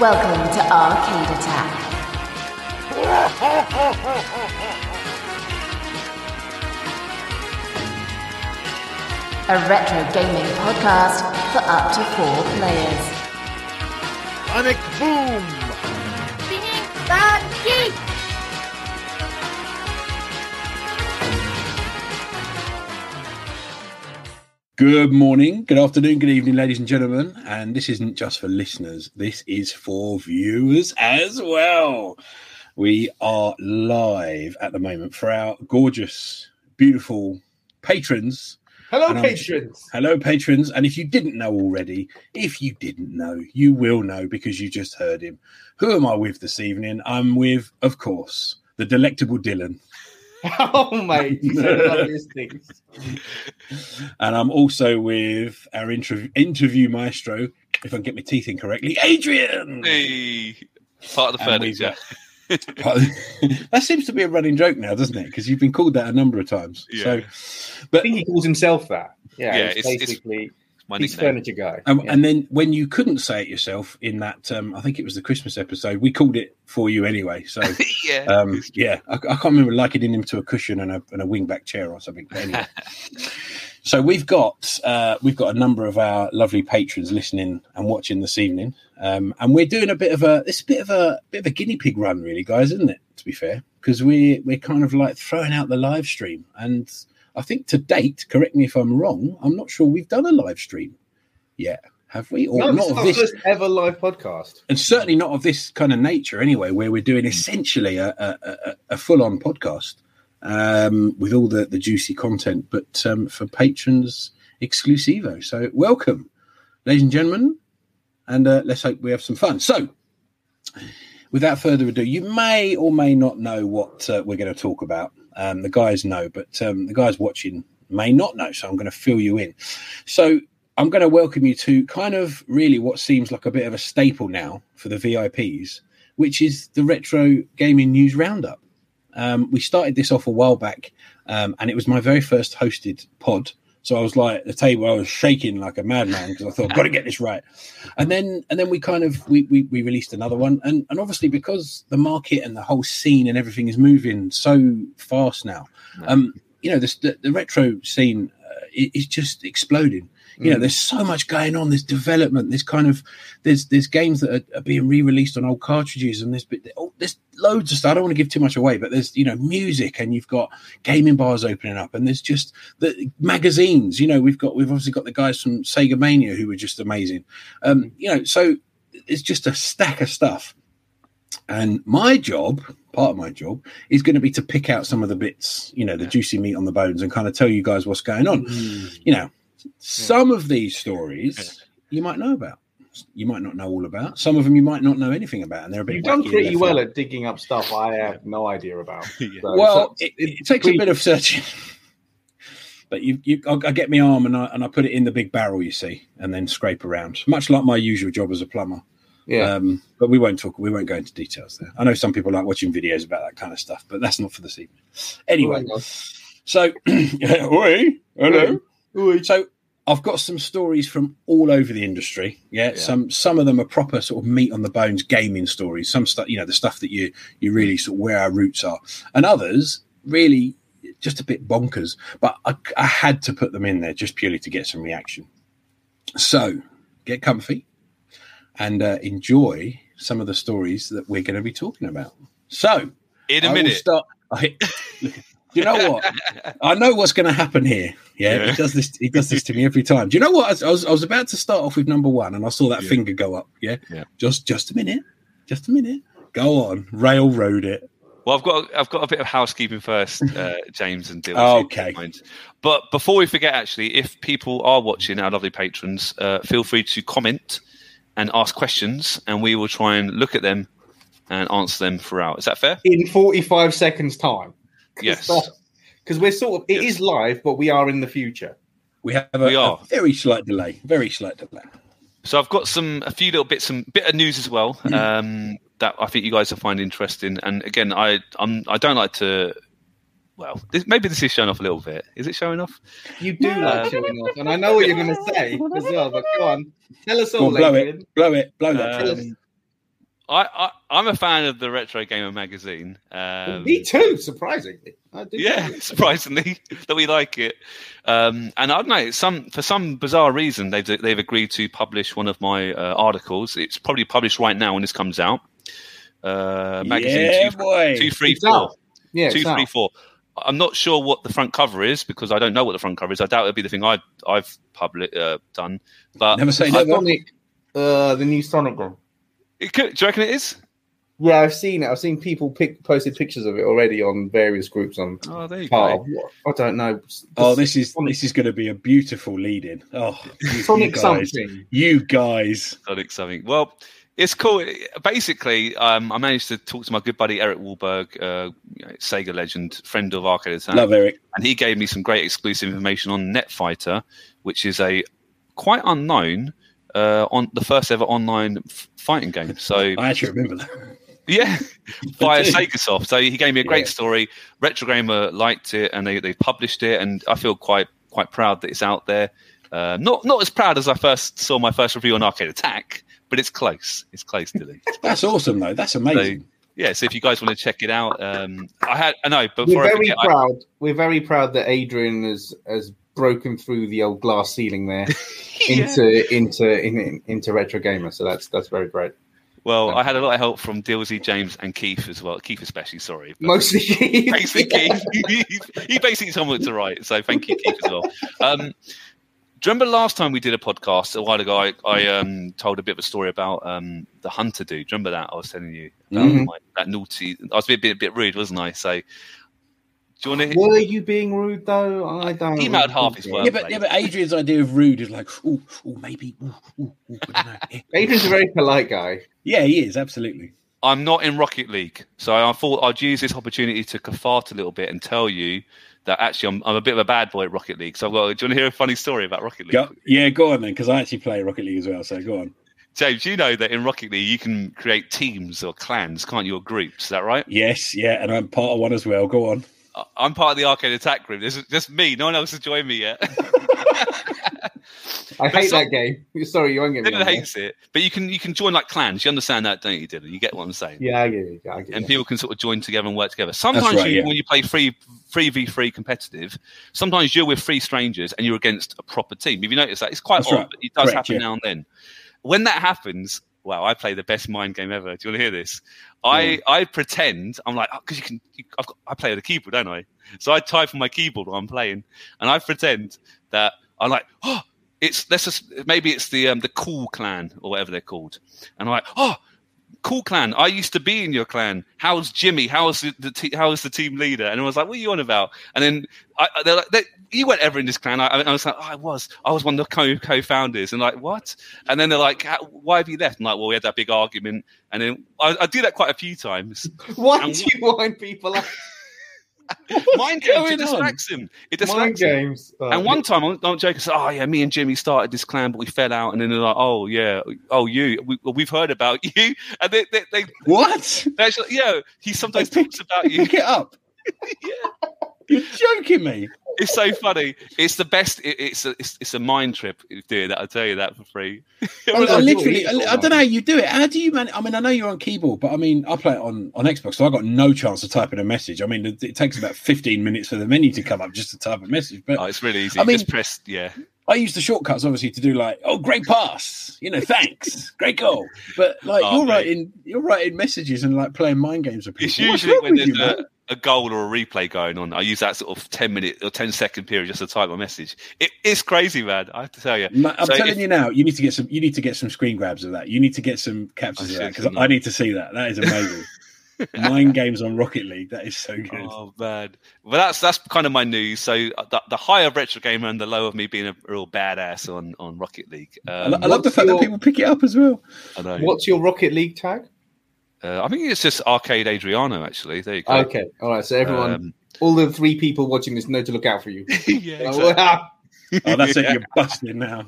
Welcome to Arcade Attack. A retro gaming podcast for up to four players. Sonic Boom! Good morning, good afternoon, good evening, ladies and gentlemen. And this isn't just for listeners, this is for viewers as well. We are live at the moment for our gorgeous, beautiful patrons. Hello, And I'm- patrons. Hello, patrons. And if you didn't know already, if you didn't know, you will know because you just heard him. Who am I with this evening? I'm with, of course, the delectable Dylan. Oh, mate, you said the loveliest things. And I'm also with our interview, interview maestro, if I can get my teeth in correctly, Adrian. Hey, part of the And we've furniture. that seems to be a running joke now, doesn't it? Because you've been called that a number of times. Yeah. So, I but think he calls himself that. Yeah, Yeah, it's, it's- it's basically My he's nickname. furniture guy. Um, Yeah. And then when you couldn't say it yourself in that, um, I think it was the Christmas episode, we called it for you anyway. So, yeah. um, yeah, I, I can't remember likening him to a cushion and a, and a wingback chair or something. But anyway, so we've got uh, we've got a number of our lovely patrons listening and watching this evening, um, and we're doing a bit of a it's a bit of a bit of a guinea pig run, really, guys, isn't it? To be fair, because we we're kind of like throwing out the live stream, and I think to date, correct me if I'm wrong, I'm not sure we've done a live stream yet, have we? Or no, not this of this first ever live podcast. and certainly not of this kind of nature anyway where we're doing essentially a, a, a, a full-on podcast um, with all the, the juicy content but um, for patrons exclusivo so welcome ladies and gentlemen and uh, let's hope we have some fun so without further ado you may or may not know what uh, we're going to talk about um, the guys know but um, the guys watching may not know so i'm going to fill you in so I'm going to welcome you to kind of really what seems like a bit of a staple now for the VIPs, which is the Retro Gaming News Roundup. Um, we started this off a while back, um, and it was my very first hosted pod. So I was like the table, I was shaking like a madman because I thought I've got to get this right. And then, and then we kind of we, we we released another one, and and obviously because the market and the whole scene and everything is moving so fast now, um, you know, this, the the retro scene uh, i- just exploding. You know Mm. there's so much going on there's development there's kind of there's there's games that are, are being re-released on old cartridges and there's bit- oh, there's loads of stuff. I don't want to give too much away but there's you know music and you've got gaming bars opening up and there's just the magazines you know we've got we've obviously got the guys from sega mania who were just amazing. Um you know so it's just a stack of stuff. And my job part of my job is going to be to pick out some of the bits you know the juicy meat on the bones and kind of tell you guys what's going on Mm. you know, some of these stories you might know about. You might not know all about. Some of them you might not know anything about, and they're a bit. You've done pretty well at digging up stuff I have no idea about. Yeah. So- Well, so it, it takes a bit of searching. But you, you, I, I get my arm and I and I put it in the big barrel, you see, and then scrape around, much like my usual job as a plumber. Yeah. Um, but we won't talk. We won't go into details there. I know some people like watching videos about that kind of stuff, but that's not for this evening. Anyway, so oi, hello. So I've got some stories from all over the industry. Yeah, Yeah. some some of them are proper sort of meat on the bones gaming stories. Some stuff, you know, the stuff that you you really sort of where our roots are, and others really just a bit bonkers. But I, I had to put them in there just purely to get some reaction. So get comfy and uh, enjoy some of the stories that we're going to be talking about. So In a I minute. Start, I, you know what? I know what's going to happen here. Yeah, Yeah. he does this. He does this to me every time. Do you know what? I was I was about to start off with number one, and I saw that Yeah. finger go up. Yeah, Yeah. Just just a minute. Just a minute. Go on, railroad it. Well, I've got I've got a bit of housekeeping first, uh, James and Dylan. Okay. But before we forget, actually, if people are watching, our lovely patrons, uh, feel free to comment and ask questions, and we will try and look at them and answer them throughout. Is that fair? in 45 seconds time. Yes. Because we're sort of, it is Yes. live, but we are in the future. We have a, We are. a very slight delay. Very slight delay. So I've got some a few little bits, some bit of news as well um, that I think you guys will find interesting. And again, I I'm I don't like to. Well, this, maybe this is showing off a little bit. Is it showing off? You do No. like showing off, and I know what you're going to say as well. But go on, tell us all, on, blow Adrian. it. Blow it. Blow that. Um, I, I I'm a fan of the Retro Gamer magazine. Um, Me too, surprisingly. I do yeah, surprisingly that we like it. Um, and I don't know, some for some bizarre reason they've they've agreed to publish one of my uh, articles. It's probably published right now when this comes out. Uh, magazine yeah, two, boy. two, three, It's four. out. Yeah, two, three, out. four. I'm not sure what the front cover is because I don't know what the front cover is. I doubt it'll be the thing I've I've public uh, done. But Never say never. Sonic, uh, the new Sonic one. it could, do you reckon it is? Yeah, I've seen it. I've seen people pick, posted pictures of it already on various groups on Oh, there you part go. of I don't know. Oh, this is Sonic, this is going to be a beautiful lead-in. Oh, you, you Sonic guys, something. you guys. Sonic something. Well, it's cool. Basically, um, I managed to talk to my good buddy Eric Wahlberg, uh, Sega legend, friend of Arcade Attack, Love Eric. and he gave me some great exclusive information on Netfighter, which is a quite unknown uh, on the first ever online f- fighting game. So I actually remember that. yeah, via. Segasoft. So he gave me a great Yeah. story. Retro Gamer liked it, and they, they published it, and I feel quite quite proud that it's out there. Uh, not not as proud as I first saw my first review on Arcade Attack, but it's close. It's close, Dylan. That's awesome, though. That's amazing. yeah, so if you guys want to check it out, um, I had I know before We're I very forget, I- proud. We're very proud that Adrian has has broken through the old glass ceiling there Yeah. into into in, into retro gamer. So that's that's very great. well, I had a lot of help from Dilsey, James, and Keith as well. Keith especially, sorry. Mostly Mostly, basically Keith. he basically told me what to write. So thank you, Keith, as well. Um, do you remember last time we did a podcast a while ago? I, I um, told a bit of a story about um, the Hunter dude. Do you remember that? I was telling you about Mhm. my, that naughty. I was a bit, bit, bit rude, wasn't I? So, do you want to? Were you being rude though? I don't. He emailed half his work. yeah, but yeah, but Adrian's idea of rude is like, oh, maybe, ooh, ooh, ooh, I don't know. Adrian's a very polite guy. Yeah, he is absolutely. I'm not in Rocket League, so I thought I'd use this opportunity to cafart a little bit and tell you that actually I'm, I'm a bit of a bad boy at Rocket League. So, I've got, do you want to hear a funny story about Rocket League? Go, yeah, go on then, because I actually play Rocket League as well. So go on. James, you know that in Rocket League you can create teams or clans, can't you, or groups? Is that right? Yes, yeah, and I'm part of one as well. Go on. I'm part of the Arcade Attack group. This is just me. No one else has joined me yet. I hate so- that game. Sorry, you won't get me. Dylan on there. hates it, but you can you can join like clans. You understand that, don't you, Dylan? You get what I'm saying? Yeah, I get it. I get And it. people can sort of join together and work together. Sometimes right, you, yeah. when you play free free v free competitive, sometimes you're with three strangers and you're against a proper team. Have you noticed that? It's quite That's odd, right. but it does Correct, happen yeah. now and then. When that happens, wow, I play the best mind game ever. Do you want to hear this? I I pretend I'm like oh, because you can. You, I've got, I play with a keyboard, don't I? So I type on my keyboard while I'm playing, and I pretend that I'm like, oh, it's let's just maybe it's the um, the cool clan or whatever they're called, and I'm like, oh. Cool clan. I used to be in your clan. How's Jimmy? How's the, the te- how's the team leader? And I was like, "What are you on about?" And then I, they're like, they, "You weren't ever in this clan." I, I was like, oh, "I was. I was one of the co co-founders." And like, what? And then they're like, "Why have you left?" And like, "Well, we had that big argument." And then I, I do that quite a few times. Why And do you wind people up? Mind games it on? distracts him. It Mind distracts him. games. Oh, And one time, I'm not joking. I said, "Oh yeah, me and Jimmy started this clan, but we fell out." And then they're like, "Oh yeah, oh you, we, we've heard about you." And they, they, they, What? they actually, yeah, he sometimes talks about you. Pick it up. yeah. You're joking me. It's so funny. It's the best. It, it's a it's, it's a mind trip doing that. I'll tell you that for free. Oh, I, Everyone's I literally, "Oh, I, I don't know how you do it. How do you man? I mean, I know you're on keyboard, but I mean, I play it on on Xbox, so I got no chance of typing a message. I mean, it, it takes about 15 minutes for the menu to come up just to type a message. But Oh, it's really easy. I mean- Just press yeah. I use the shortcuts obviously to do like, oh, great pass, you know, thanks, great goal. But like, Oh, you're mate. writing, you're writing messages and like playing mind games with people. It's What's usually wrong when with there's you, a, man? A goal or a replay going on. I use that sort of ten minute or 10 second period just to type my message. It, it's crazy, man. I have to tell you. I'm So telling if- you now, you need to get some. You need to get some screen grabs of that. You need to get some captures of that because I I? need to see that. That is amazing. Mind games on Rocket League. That is so good. Oh man, well that's that's kind of my news. So uh, the, the higher retro gamer and the low of me being a real badass on on Rocket League. I, lo- Um, I love the fact your- that people pick it up as well. I know. What's your Rocket League tag? Uh, I think it's just Arcade Adriano. Actually, there you go. Okay, all right. So everyone, Um, all the three people watching this know to look out for you. yeah, Oh, exactly. Oh, that's it. You're busted now.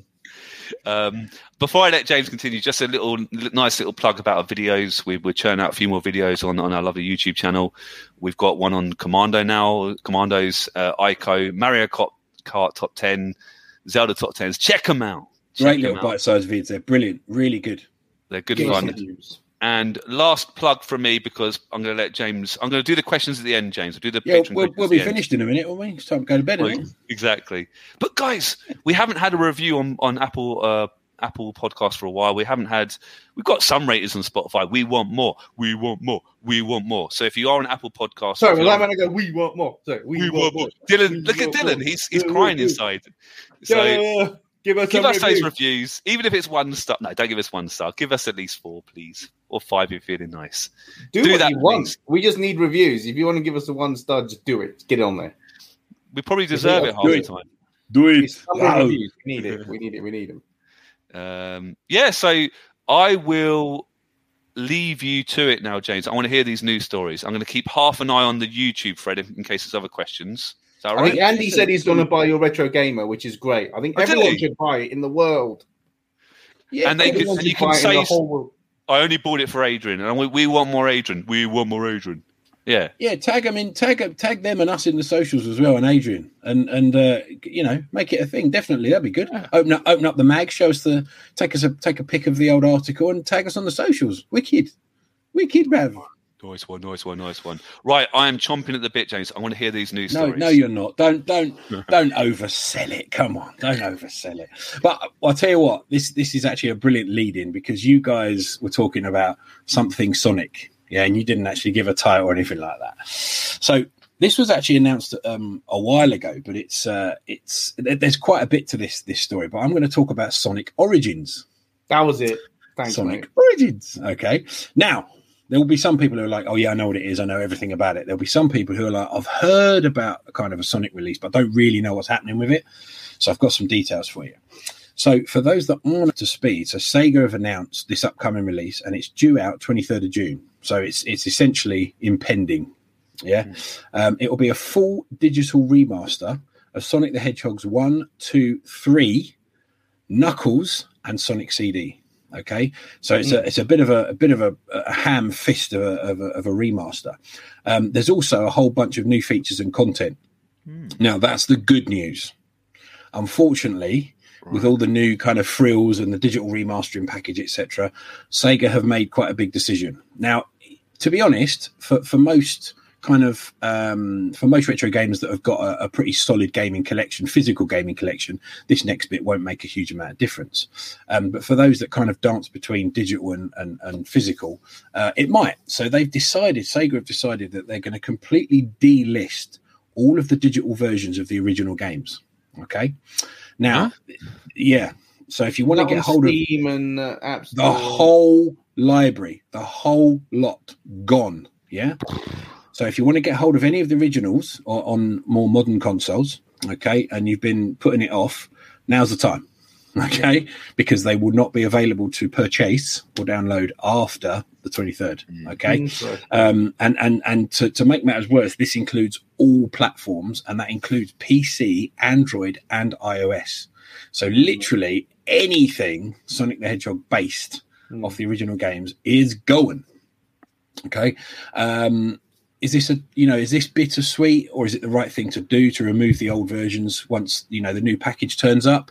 Um, before I let James continue, just a little nice little plug about our videos. We, we're churning out a few more videos on, on our lovely YouTube channel. We've got one on Commando now, Commandos, uh, Ico, Mario Kart, Kart Top 10, Zelda Top 10s. Check them out. Check Great 'em little bite-sized vids. They're brilliant. Really good. They're good Give us fun. And last plug from me because I'm going to let James. I'm going to do the questions at the end, James. I'll do the Yeah, patron we'll, we'll be the end. finished in a minute, won't we? It's time to go to bed. Well, exactly. But guys, we haven't had a review on on Apple uh, Apple Podcast for a while. We haven't had. We've got some ratings on Spotify. We want more. We want more. We want more. So if you are an Apple Podcast, Sorry, if you was are- that when I go, we want more? Sorry, we, we want, want more. Dylan, We look at Dylan. more. He's he's crying inside. So yeah. Give us give some us those reviews. reviews, even if it's one star. No, don't give us one star. Give us at least four, please, or five if you're feeling nice. Do, do what that, once. We just need reviews. If you want to give us a one star, just do it. Get it on there. We probably deserve it half do the it. time. Do it. some Loud. We need it. We need it. We need them. Um, yeah, so I will leave you to it now, James. I want to hear these news stories. I'm going to keep half an eye on the YouTube thread in, in case there's other questions. Is that all I right? think Andy said he's going to buy your retro gamer, which is great. I think Oh, everyone should buy it in the world. Yeah, And they could- and you can buy it in say the whole world. I only bought it for Adrian, and we, we want more Adrian. We want more Adrian. Yeah, yeah, tag them in, tag tag them and us in the socials as well, and Adrian, and and uh, you know, make it a thing. Definitely, that'd be good. Open up, open up the mag, show us the, take us a take a pic of the old article, and tag us on the socials. Wicked, wicked, man. Nice one, nice one, nice one. Right, I am chomping at the bit, James. I want to hear these news No, stories. no, you're not. Don't don't don't oversell it. Come on, don't oversell it. But I'll tell you what, this this is actually a brilliant lead in because you guys were talking about something Sonic, yeah, and you didn't actually give a title or anything like that. So this was actually announced um, a while ago, but it's uh, it's there's quite a bit to this this story. But I'm going to talk about Sonic Origins. That was it. Thanks, Sonic mate. Origins. Okay. Now, there will be some people who are like, oh, yeah, I know what it is. I know everything about it. There'll be some people who are like, I've heard about a kind of a Sonic release, but don't really know what's happening with it. So I've got some details for you. So for those that aren't up to speed, so Sega have announced this upcoming release and it's due out 23rd of June. So it's it's essentially impending. Yeah. Um, it will be a full digital remaster of Sonic the Hedgehog's 1, 2, 3, Knuckles, and Sonic CD. Okay, so it's a it's a bit of a, a bit of a, a ham fist of a, of a, of a remaster. Um, there's also a whole bunch of new features and content. Now that's the good news. Unfortunately, with all the new kind of frills and the digital remastering package, etc., Sega have made quite a big decision. Now, to be honest, for for most kind of um, for most retro gamers that have got a, a pretty solid gaming collection, physical gaming collection, this next bit won't make a huge amount of difference. Um, but for those that kind of dance between digital and, and, and physical, uh, it might. So they've decided, Sega have decided that they're going to completely delist all of the digital versions of the original games. Okay. Now, yeah. So if you want to get on hold of Steam and uh, App the whole library, the whole lot gone. Yeah. So if you want to get hold of any of the originals or on more modern consoles, okay, and you've been putting it off, now's the time. Okay, because they will not be available to purchase or download after the 23rd. Okay, Mm, sorry. um, and and and to, to make matters worse, this includes all platforms, and that includes PC, Android, and iOS. So literally anything Sonic the Hedgehog based Mm. off the original games is going. Okay, um, is this a you know is this bittersweet or is it the right thing to do to remove the old versions once you know the new package turns up?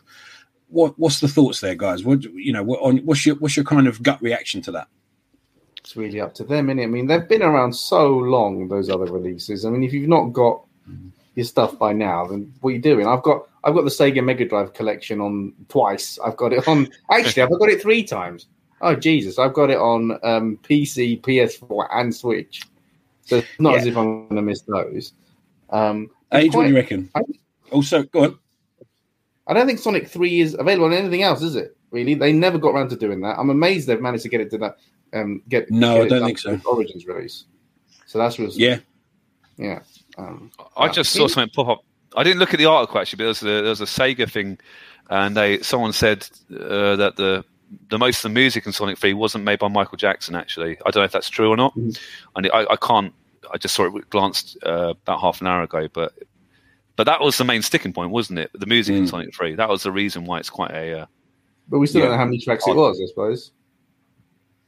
What what's the thoughts there, guys? What you know what on what's your what's your kind of gut reaction to that? It's really up to them, innit? I mean, they've been around so long, those other releases. I mean, if you've not got your stuff by now, then what are you doing? I've got I've got the Sega Mega Drive collection on twice. I've got it on actually I've got it three times. Oh Jesus, I've got it on um, PC, PS4, and Switch. So it's not as if I'm going to miss those. Um, Age, what do you reckon? I- Also, go on. I don't think Sonic 3 is available on anything else, is it? Really? They never got around to doing that. I'm amazed they've managed to get it to that. Um, get No, get I don't think so. Origins release. So that's was Yeah, yeah. Um, I Wow. just saw something pop up. I didn't look at the article actually, but there was a, there was a Sega thing, and they someone said uh, that the the most of the music in Sonic 3 wasn't made by Michael Jackson. Actually, I don't know if that's true or not. Mhm. And I, I can't. I just saw it glanced uh, about half an hour ago, but but that was the main sticking point, wasn't it? The music in Mm. Sonic 3. That was the reason why it's quite a uh, but we still Yeah. don't know how many tracks it was, I suppose.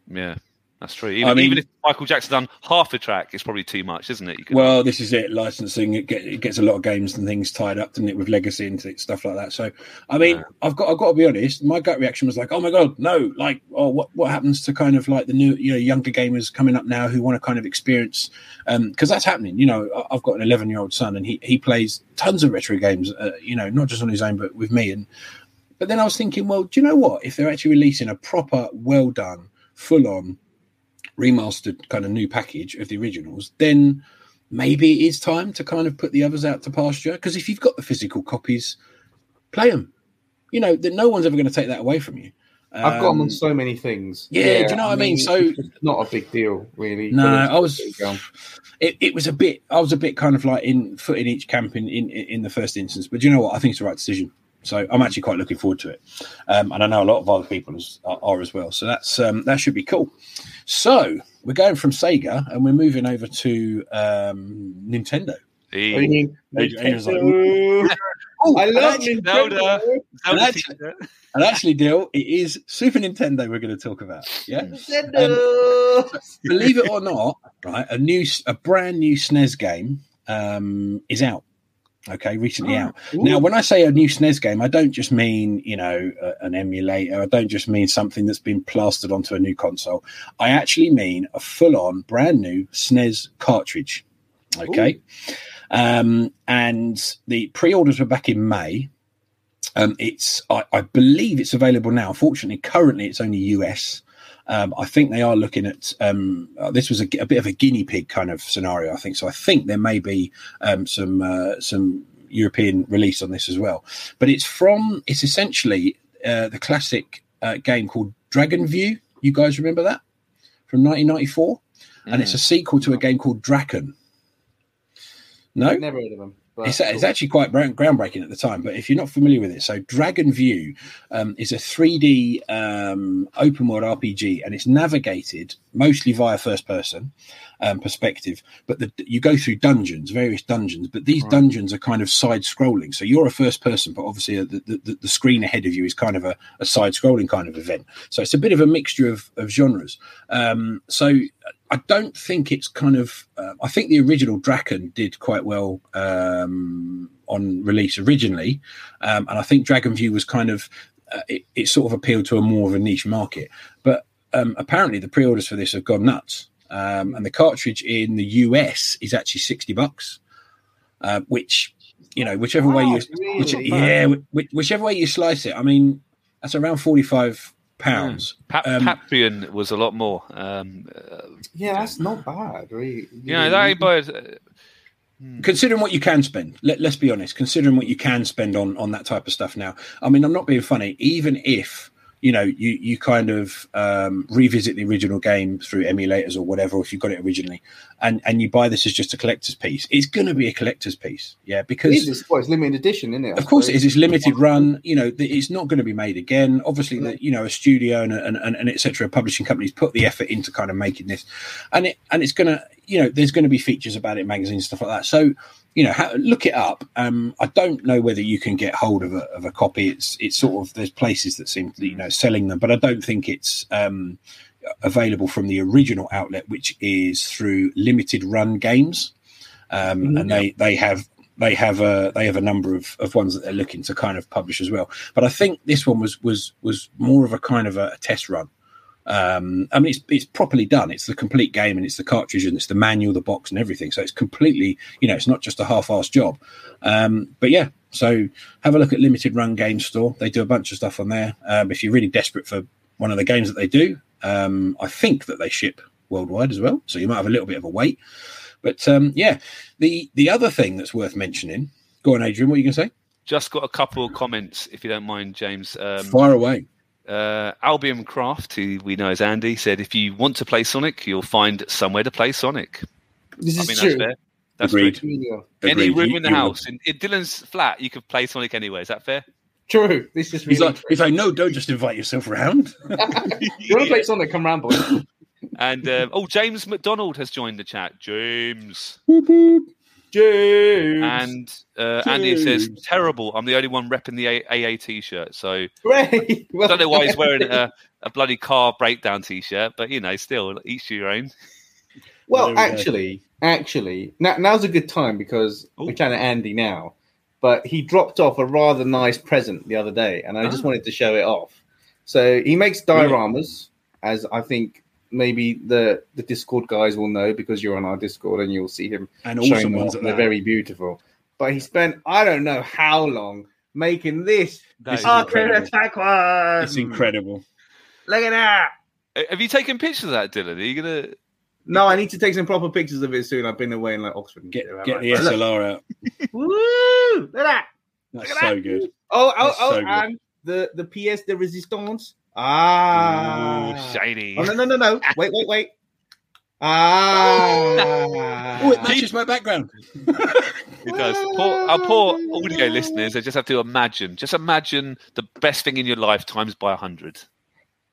yeah. That's true. Even, I mean- even if Michael Jackson done half a track, it's probably too much, isn't it? Well, this is it. Licensing it, get, it gets a lot of games and things tied up, doesn't it, with legacy and stuff like that. So, I mean, Yeah. I've got I've got to be honest. My gut reaction was like, oh my god, no! Like, oh, what what happens to kind of like the new, you know, younger gamers coming up now who want to kind of experience, because that's happening. You know, I've got an 11 year old son and he he plays tons of retro games. Uh, you know, not just on his own, but with me. And but then I was thinking, well, do you know what? If they're actually releasing a proper, well done, full on remastered kind of new package of the originals, then maybe it is time to kind of put the others out to pasture. Because if you've got the physical copies, play them. You know that no one's ever going to take that away from you. I've got them Um, on so many things. yeah, do you know what I mean? So- not a big deal, really. No, I was. It, it was a bit. I was a bit kind of like in foot in each camp in, in in the first instance. But do you know what? I think it's the right decision. So I'm actually quite looking forward to it, um, and I know a lot of other people are, are as well. So that's um, that should be cool. So we're going from Sega and we're moving over to um, Nintendo. the- I mean, Adrian's like, Nintendo. I and love actually- Nintendo. Zelda. Zelda. And actually, Dill, it is Super Nintendo we're going to talk about. Yeah. Nintendo. believe it or not, right, a new, a brand new SNES game um, is out. Okay, recently out. Now, when I say a new SNES game, I don't just mean you know an emulator. I don't just mean something that's been plastered onto a new console. I actually mean a full-on, brand new SNES cartridge. Okay, um, and the pre-orders were back in May. Um, it's I, I believe it's available now. Fortunately, currently it's only US. Um, I think they are looking at um, uh, this was a, a bit of a guinea pig kind of scenario. I think so. I think there may be um, some uh, some European release on this as well. But it's from it's essentially uh, the classic uh, game called Dragon View. You guys remember that from 1994, and it's a sequel to a game called Drakkhen. No, never heard of them. But it's, it's actually quite groundbreaking at the time, but if you're not familiar with it, so Dragon View um, is a 3D um, open world RPG, and it's navigated mostly via first person um, perspective. But the, you go through dungeons, various dungeons, but these Right. dungeons are kind of side scrolling. So you're a first person, but obviously uh, the, the, the screen ahead of you is kind of a, a side scrolling kind of event. So it's a bit of a mixture of, of genres. Um, so I don't think it's kind of. Uh, I think the original Drakkhen did quite well um, on release originally, um, and I think Dragon View was kind of. Uh, it, it sort of appealed to a more of a niche market, but um, apparently the pre-orders for this have gone nuts, um, and the cartridge in the US is actually sixty bucks, uh, which you know whichever way you really? which, yeah whi- whichever way you slice it, I mean that's around forty five pounds. Pa- Um, Paprium was a lot more. Um, uh, Yeah, that's not bad, really. you know, that ain't bad. Uh, considering what you can spend let, let's be honest considering what you can spend on on that type of stuff now i mean i'm not being funny even if you know you you kind of um, revisit the original game through emulators or whatever or if you got it originally and and you buy this as just a collector's piece it's going to be a collector's piece yeah because it's, well, it's limited edition, isn't it? I of course, it is. It's limited run. You know, it's not going to be made again. Obviously, the, you know, a studio and and, and, and etc. Publishing companies put the effort into kind of making this, and it and it's going to, you know, there's going to be features about it, magazines, stuff like that. So, you know, ha- look it up. Um, I don't know whether you can get hold of a of a copy. It's it's sort of there's places that seem to, you know selling them, but I don't think it's. Um, available from the original outlet which is through limited run games um, Mhm. and they they have they have a they have a number of, of ones that they're looking to kind of publish as well. But I think this one was was was more of a kind of a, test run. Um, I mean, it's it's properly done. It's the complete game, and it's the cartridge, and it's the manual, the box, and everything. So it's completely, you know, it's not just a half-assed job. Um, but yeah, so have a look at Limited Run Game Store. They do a bunch of stuff on there. Um, if you're really desperate for one of the games that they do, um, I think that they ship worldwide as well. So you might have a little bit of a wait. But um, yeah, the the other thing that's worth mentioning. Go on, Adrian. What are you going to say? just got a couple of comments, if you don't mind, James. Um, Fire away. Uh, Albion Craft, who we know as Andy, said if you want to play Sonic, you'll find somewhere to play Sonic. This I is mean, true. that's fair. That's Agreed. true. Any room You- in the house. In, in Dylan's flat, you could play Sonic anywhere. Is that fair? True. This is He's really like, he's like, no, don't just invite yourself around. you want to play Sonic? Come round, boys. And um, oh, James McDonald has joined the chat. James. James. And uh, Andy says, terrible. I'm the only one repping the A- AA t shirt. So I Great. Well don't know why he's wearing a, a bloody car breakdown T-shirt, but you know, still each to your own. Well, There we go. actually, actually, now, now's a good time because Ooh. we're chatting to Andy now. But he dropped off a rather nice present the other day, and I just Ah. wanted to show it off. So he makes dioramas, as I think maybe the the Discord guys will know because you're on our Discord and you'll see him and showing awesome them ones off. They're very beautiful. But he spent I don't know how long making this That incredible. attack one. It's incredible. Look at that. Have you taken pictures of that, Dylan? Are you gonna? No, I need to take some proper pictures of it soon. I've been away in like Oxford. and Get shit, get haven't the I? Look- SLR out. Woo! Look at that. That's Look at so that. good. Oh, oh, That's oh, so good. and the the pièce de résistance. Ah. Ooh, shiny. Oh, no, no, no, no. Wait, wait, wait. Ah. Oh, it matches my background. It does. Poor, our poor audio listeners, they just have to imagine. Just imagine the best thing in your life times by a hundred.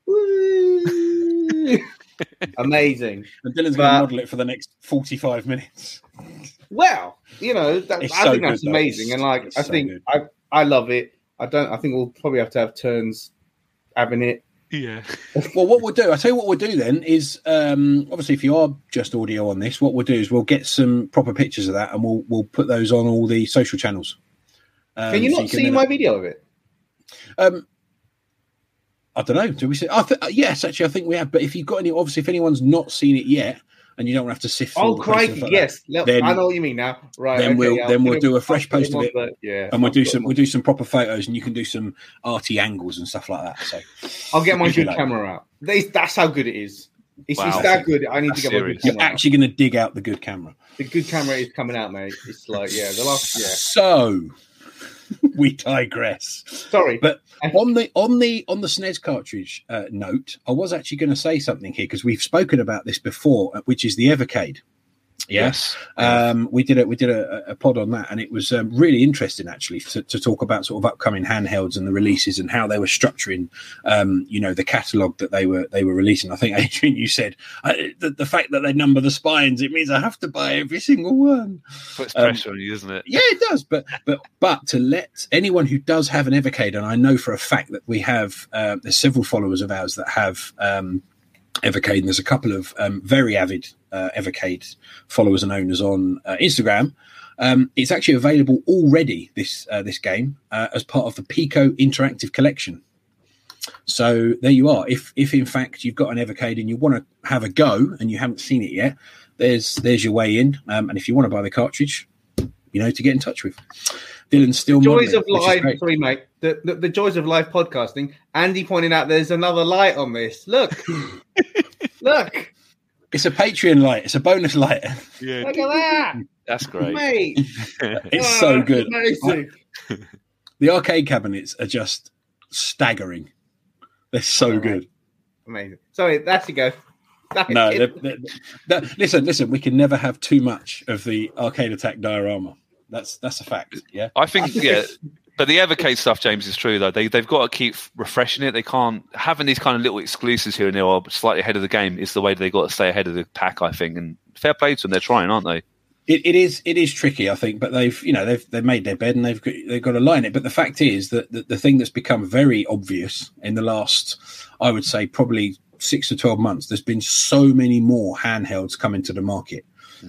Woo. Amazing. And Dylan's going to model it for the next 45 minutes. Well, you know, that, I so think that's though. amazing, and like I so think good. I I love it. I don't. I think we'll probably have to have turns having it. Yeah. Well, what we'll do, I'll tell you what we'll do then is um, obviously if you are just audio on this, what we'll do is we'll get some proper pictures of that and we'll we'll put those on all the social channels. Um, Can you so not see then- my video of it? Um, I don't know. Do we see? I th- yes, actually, I think we have. But if you've got any, obviously, if anyone's not seen it yet, and you don't have to sift oh, through Oh, all the posts and crikey! like yes, Look, Then- I know what you mean now. Right. then okay, we'll- I'll then we'll do a fresh post them of it. the- yeah, and we'll do some them we'll do some proper photos, and you can do some arty angles and stuff like that. So I'll get my good like. camera out. That's, that's how good it is. It's, Wow. it's that good. I need That's to get my good you're camera. out. actually going to dig out the good camera. The good camera is coming out, mate. It's like yeah, the last yeah. So we digress. Sorry, But on the on the on the SNES cartridge uh, note, I was actually going to say something here because we've spoken about this before, uh, which is the Evercade. Yes. Um, we did a we did a, a pod on that, and it was um, really interesting actually to, to talk about sort of upcoming handhelds and the releases and how they were structuring, um, you know, the catalog that they were they were releasing. I think Adrian, you said uh, the, the fact that they number the spines, it means I have to buy every single one. Puts um, pressure on you, doesn't it? Yeah, it does. But but but to let anyone who does have an Evercade, and I know for a fact that we have uh, there's several followers of ours that have um, Evercade, and there's a couple of um, very avid uh, Evercade followers and owners on uh, Instagram. Um, it's actually available already this uh, this game uh, as part of the Piko Interactive Collection. So there you are. If if in fact you've got an Evercade and you want to have a go and you haven't seen it yet, there's there's your way in. Um, and if you want to buy the cartridge, you know to get in touch with. Dylan's still joys modelling, of which live. Sorry, mate. The, the the joys of live podcasting. Andy pointed out there's another light on this. Look, look, It's a Patreon light. It's a bonus light. Yeah. look at that, That's great. mate. It's Oh, so good. Amazing. The arcade cabinets are just staggering. They're so All right. good. Amazing. Sorry, that's a go. That- No, they're, they're, that, listen, listen. We can never have too much of the arcade attack diorama. That's that's a fact. Yeah. I think yeah, but the Evercade stuff, James, is true though. They they've got to keep refreshing it. They can't having these kind of little exclusives here and there, or slightly ahead of the game. Is the way they got to stay ahead of the pack, I think. And fair play to them, they're trying, aren't they? It, it is it is tricky, I think, but they've you know they've they've made their bed and they've got, they've got to line it. But the fact is that the, the thing that's become very obvious in the last, I would say, probably six to twelve months, there's been so many more handhelds coming to the market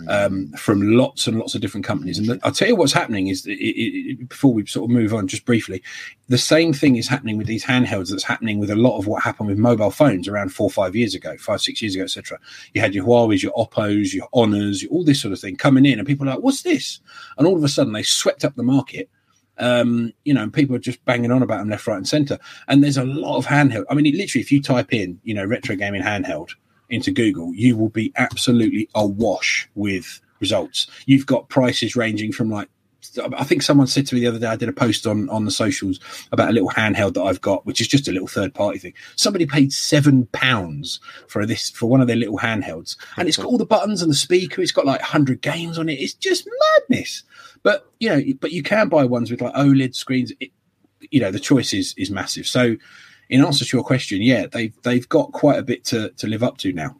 um, from lots and lots of different companies. And I'll tell you what's happening is, it, it, before we sort of move on, just briefly, the same thing is happening with these handhelds that's happening with a lot of what happened with mobile phones around four five years ago, five, six years ago, etc. You had your Huawei's, your Oppos, your Honors, your, all this sort of thing coming in, and people are like, what's this? And all of a sudden, they swept up the market. Um, you know, and people are just banging on about them left, right, and center. And there's a lot of handheld. I mean, it, literally, if you type in, you know, retro gaming handheld into Google, you will be absolutely awash with results. You've got prices ranging from like, I think someone said to me the other day, I did a post on, on the socials about a little handheld that I've got, which is just a little third party thing. Somebody paid seven pounds for this, for one of their little handhelds. And it's got all the buttons and the speaker. It's got like 100 games on it. It's just madness. But, you know, but you can buy ones with like OLED screens. It, you know, the choice is, is massive. So, in answer to your question, yeah, they've they've got quite a bit to, to live up to now.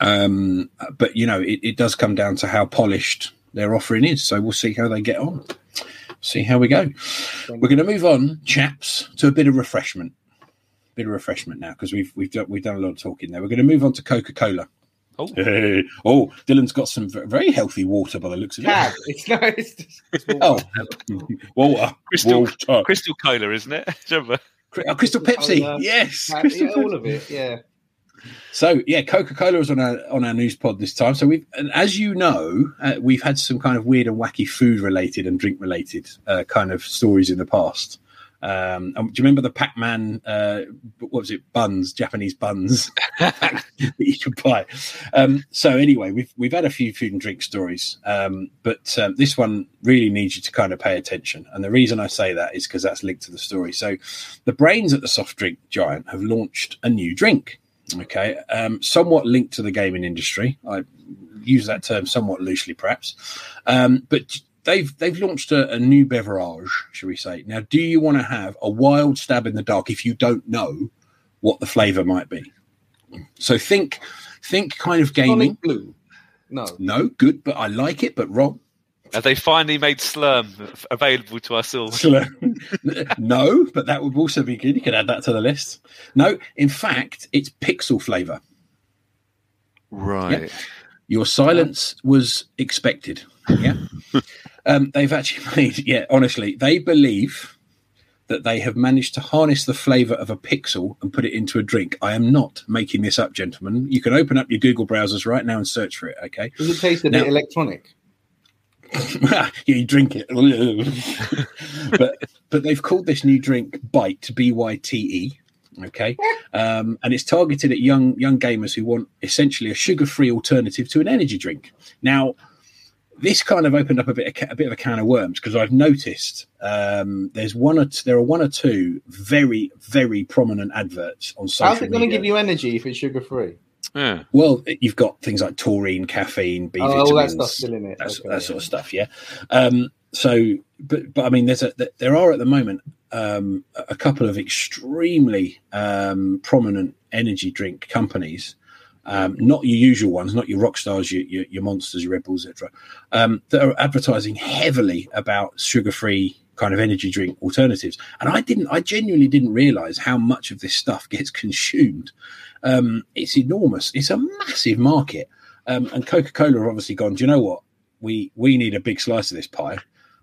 Um, but you know, it, it does come down to how polished their offering is. So we'll see how they get on. See how we go. We're going to move on, chaps, to a bit of refreshment. bit of refreshment now because we've we've done we've done a lot of talking there. We're going to move on to Coca Cola. Oh, oh, Dylan's got some very healthy water by the looks of it. Cab. It's no. It's just, it's Oh, water, Crystal- water. Crystal Cola, isn't it? Do you remember? Cri- oh, Crystal Pepsi. Cola. Yes, Crystal yeah, Pepsi. all of it. Yeah. So yeah, Coca Cola was on our on our news pod this time. So we've, and as you know, uh, we've had some kind of weird and wacky food related and drink related uh, kind of stories in the past. Um, do you remember the Pac Man? Uh, what was it? Buns, Japanese buns that you could buy. Um, so anyway, we've we've had a few food and drink stories, um, but um, this one really needs you to kind of pay attention. And the reason I say that is because that's linked to the story. So the brains at the soft drink giant have launched a new drink okay um, somewhat linked to the gaming industry i use that term somewhat loosely perhaps um, but they've they've launched a, a new beverage shall we say now do you want to have a wild stab in the dark if you don't know what the flavor might be so think think kind of gaming Sonic Blue. No. no good but i like it but wrong Have they finally made Slurm available to us all? no but that would also be good you could add that to the list no in fact it's pixel flavor Right. Your silence was expected. Yeah. um, they've actually made, yeah, honestly, they believe that they have managed to harness the flavor of a pixel and put it into a drink. I am not making this up, gentlemen. You can open up your Google browsers right now and search for it, okay? Does it taste a Now- bit electronic? yeah, you drink it. but but they've called this new drink Byte, B Y T E. Okay, um, and it's targeted at young young gamers who want essentially a sugar free alternative to an energy drink. Now, this kind of opened up a bit of, a bit of a can of worms because I've noticed um, there's one or t- there are one or two very very prominent adverts on social How's it going to give you energy if it's sugar free? Yeah. Well, you've got things like taurine, caffeine, B Oh, vitamins, all that stuff's still in it. that, Okay. that sort of stuff. Yeah. Um, so, but but I mean, there's a there are at the moment um, a couple of extremely um, prominent energy drink companies. Um, not your usual ones, not your rock stars, your, your, your monsters, your Red Bulls, etc. Um, that are advertising heavily about sugar-free kind of energy drink alternatives. And I didn't, I genuinely didn't realize how much of this stuff gets consumed. Um, it's enormous. It's a massive market. Um, and Coca-Cola have obviously gone. Do you know what? We we need a big slice of this pie.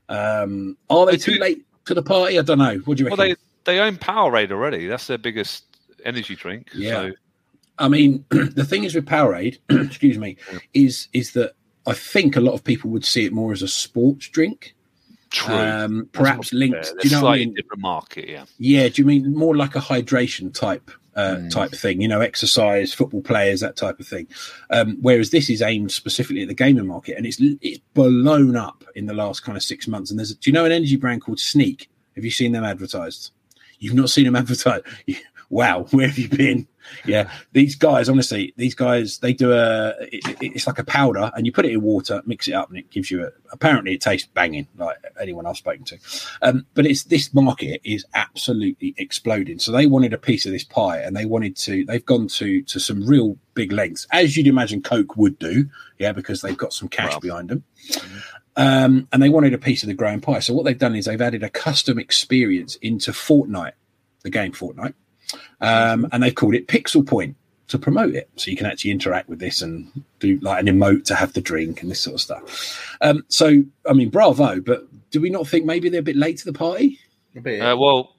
Um, are they too late to the party? I don't know. What do you Well, they they own Powerade already. That's their biggest energy drink. Yeah. So, I mean, the thing is with Powerade, excuse me, is is that I think a lot of people would see it more as a sports drink, true. um, perhaps linked. Do you know what I mean? different market. Yeah. Yeah, do you mean more like a hydration type uh, Mm. type thing? You know, exercise, football players, that type of thing. Um, whereas this is aimed specifically at the gaming market, and it's it's blown up in the last kind of six months. And there's, do you know, an energy brand called Sneak? Have you seen them advertised? You've not seen them advertised. Wow, where have you been? Yeah, these guys, honestly, these guys, they do a. It, it- it's like a powder, and you put it in water, mix it up, and it gives you a. Apparently, it tastes banging, like anyone I've spoken to. Um, but it's this market is absolutely exploding. So they wanted a piece of this pie, and they wanted to. They've gone to to some real big lengths, as you'd imagine Coke would do, yeah, because they've got some cash Well. behind them. Um, and they wanted a piece of the growing pie. So what they've done is they've added a custom experience into Fortnite, the game Fortnite, um, and they've called it Pixel Point to promote it. So you can actually interact with this and do like an emote to have the drink and this sort of stuff. Um, so I mean, bravo! But do we not think maybe they're a bit late to the party? A bit. Uh, well,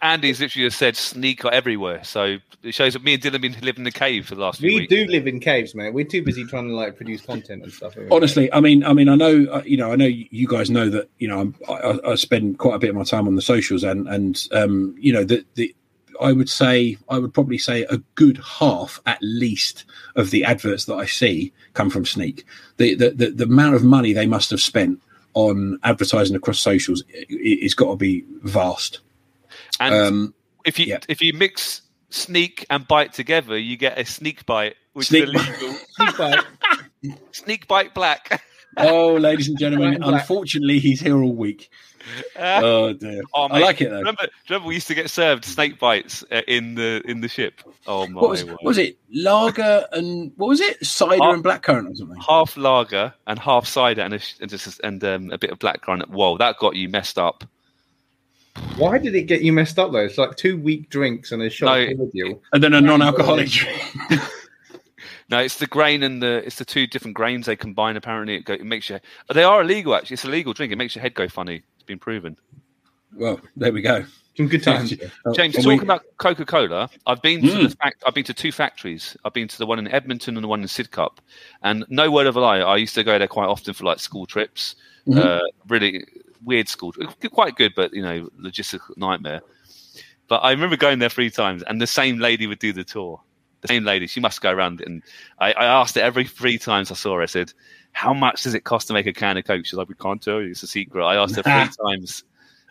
Andy's literally just said sneaker everywhere. So it shows that me and Dylan have been living in the cave for the last few we do live in caves, man. We're too busy trying to like produce content and stuff. Honestly, I mean, I mean, I know, uh, you know, I know you guys know that, you know, I'm, I, I spend quite a bit of my time on the socials, and and um, you know, the the I would say I would probably say a good half at least of the adverts that I see come from Sneak. The the the, the amount of money they must have spent on advertising across socials i- i- it's got to be vast. and Um, if you yeah. if you mix sneak and bite together, you get a sneak bite, which Sneak is bite. illegal. sneak bite black. oh, ladies and gentlemen, unfortunately, he's here all week. Oh dear, Oh, I like it though. Remember, remember, we used to get served snake bites uh, in the in the ship. Oh my What was, word! what was it? Lager and what was it? Cider Oh. and blackcurrant or something. Half lager and half cider and a, and just and um, a bit of black currant. Whoa, that got you messed up. Why did it get you messed up though? It's like two weak drinks and a shot No, of cordial. And then a non-alcoholic drink. No, it's the grain and the it's the two different grains they combine. Apparently, it, go, it makes your they are illegal. Actually, it's a legal drink. It makes your head go funny. It's been proven. Well, there we go. Some good times. James, And talking we- about Coca Cola, I've been to Mm. the fact. I've been to two factories. I've been to the one in Edmonton and the one in Sidcup. And no word of a lie, I used to go there quite often for like school trips. Mhm. Uh, really weird school, quite good, but you know, logistical nightmare. But I remember going there three times, and the same lady would do the tour. The same lady, she must go around. And I, I asked her every three times I saw her. I said, "How much does it cost to make a can of Coke?" She's like, "We can't tell you. It's a secret." I asked her three times.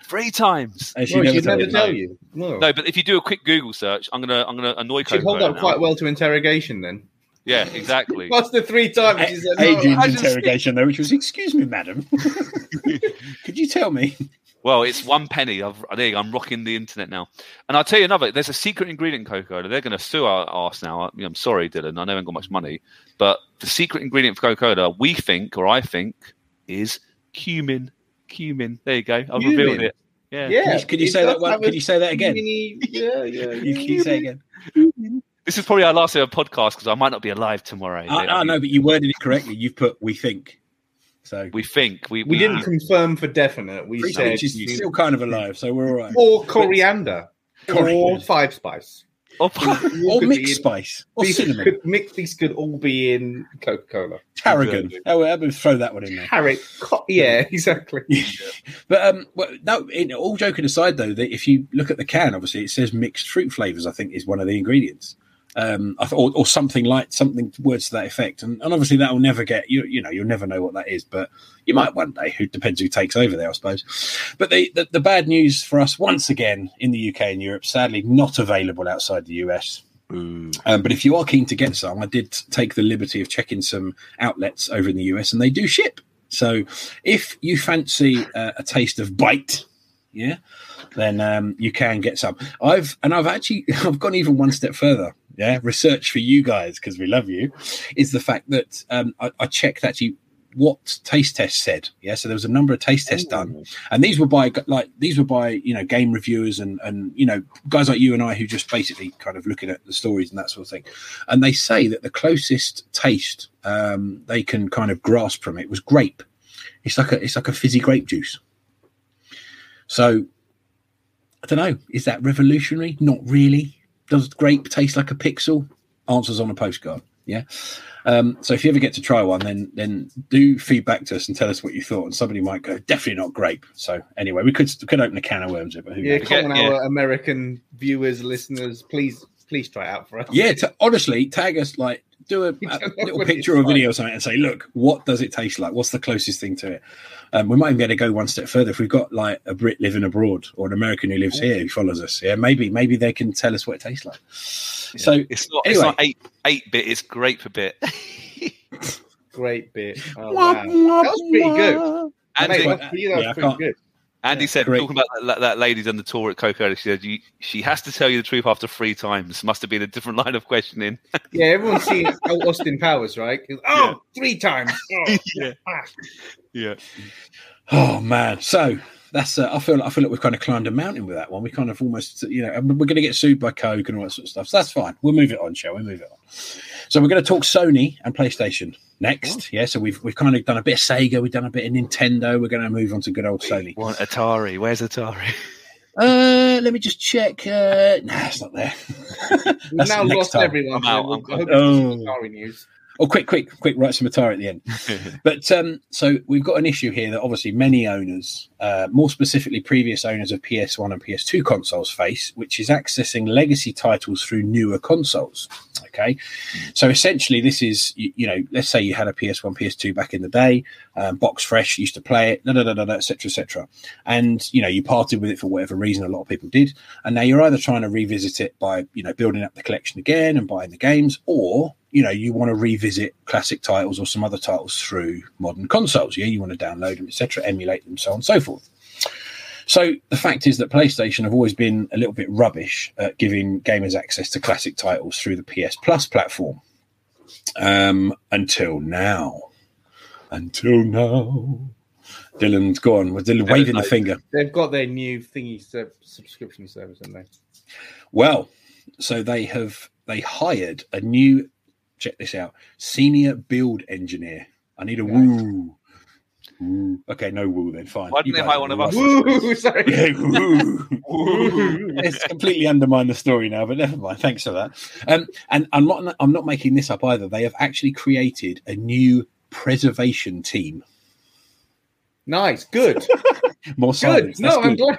Three times. And she No, never she'd told never you. tell you. No. No, but if you do a quick Google search, I'm gonna I'm gonna annoy She'd hold Coca-Cola up now. quite well to interrogation then. Yeah, exactly. Plus the three times she said no. Adrian's interrogation though, which was, "Excuse me, madam, could you tell me?" Well, it's one penny. I've, there you go, I'm rocking the internet now. And I'll tell you another. There's a secret ingredient in Coca-Cola. They're going to sue our arse now. I mean, I'm sorry, Dylan. I know I haven't got much money, but the secret ingredient for Coca-Cola, we think, or I think, is cumin. Cumin. There you go. I've Cumin? revealed it. Yeah. Yeah. Can you, can you say that one? have Can you say that again? Yeah, yeah. You, can you say again? This is probably our last ever podcast because I might not be alive tomorrow. I, I know, but you worded it correctly. You've put "we think," so We think we We didn't confirm for definite. We said which is you- still kind of alive. So we're all right. or coriander or five spice. Or could be mixed spice, or These cinnamon, could, mix, these could all be in Coca Cola. tarragon. Oh, well, I'm going to throw that one in there. Carrot, co- yeah, exactly. But um, well, no. In, all joking aside, though, that if you look at the can, obviously it says mixed fruit flavors. I think is one of the ingredients, um, or, or something like something words to that effect. And, and obviously that will never get you. You know, you'll never know what that is, but you might one day. Who depends who takes over there, I suppose. But the, the the bad news for us once again in the UK and Europe, sadly, not available outside the US. Um, but if you are keen to get some, I did take the liberty of checking some outlets over in the US, and they do ship. So if you fancy uh, a taste of Byte, yeah, then um, you can get some. I've and I've actually I've gone even one step further. Yeah, research for you guys because we love you is the fact that um, I, I checked actually what taste tests said. Yeah, so there was a number of taste tests done, and these were by like these were by you know game reviewers and and you know guys like you and I who just basically kind of looking at the stories and that sort of thing, and they say that the closest taste um, they can kind of grasp from it was grape. It's like a it's like a fizzy grape juice. So I don't know. Is that revolutionary? Not really. Does grape taste like a pixel? Answers on a postcard. Yeah. Um, so if you ever get to try one, then then do feedback to us and tell us what you thought. And somebody might go, definitely not grape. So anyway, we could could open a can of worms, here, but who Yeah, knows? come on, Yeah. our American viewers, listeners, please, please try it out for us. Yeah, t- honestly, tag us like do a, a little picture it's or video like. or something and say, look, what does it taste like? What's the closest thing to it? Um, we might even be able to go one step further if we've got like a Brit living abroad or an American who lives here who follows us. Yeah, maybe maybe they can tell us what it tastes like. So it's not anyway. it's not eight eight bit. It's grape a bit. Great bit. Oh, wow. That was pretty good. Andy, Mate, that's- you know, Yeah, that's pretty good. Andy said, Great. talking about that, that lady done the tour at Coca-Cola, she said, you, she has to tell you the truth after three times. Must have been a different line of questioning. Yeah, everyone's seen Austin Powers, right? Oh, three times. Oh, Yeah. ah. yeah. Oh man, so that's uh, I feel I feel like we've kind of climbed a mountain with that one. We kind of almost you know we're going to get sued by Coke and all that sort of stuff. So that's fine. We'll move it on, shall we? Move it on. So we're going to talk Sony and PlayStation next. Yeah, so we've we've kind of done a bit of Sega, we've done a bit of Nintendo. We're going to move on to good old Sony. Want Atari? Where's Atari? Uh, let me just check. Uh, nah, it's not there. We've That's now next lost time. everyone. I'm out. I'm- I hope Oh. it's Atari news. Oh, quick, quick, quick! Write some Atari at the end. But um, so we've got an issue here that obviously many owners, uh, more specifically previous owners of PS1 and PS2 consoles, face, which is accessing legacy titles through newer consoles. Okay, so essentially, this is you, you know, let's say you had a PS1, PS2 back in the day, um, box fresh, used to play it, da da da da, etc. etc. And you know, you parted with it for whatever reason. A lot of people did, and now you're either trying to revisit it by you know building up the collection again and buying the games, or you know you want to revisit classic titles or some other titles through modern consoles. Yeah, you want to download them, etc., emulate them, so on and so forth. So the fact is that PlayStation have always been a little bit rubbish at giving gamers access to classic titles through the PS Plus platform. Um, until now. Until now. Dylan's gone. Was Dylan waving the finger? They've got their new thingy sub- subscription service, haven't they? Well, so they have they hired a new check this out senior build engineer. I need a woo. Woo. Okay, no woo then. Fine. Why didn't You they hire one of us? Woo, sorry. Yeah, woo. it's completely undermined the story now, but never mind. Thanks for that. Um, and I'm not I'm not making this up either. They have actually created a new preservation team. Nice, good, More good. silence. That's No, I'm glad.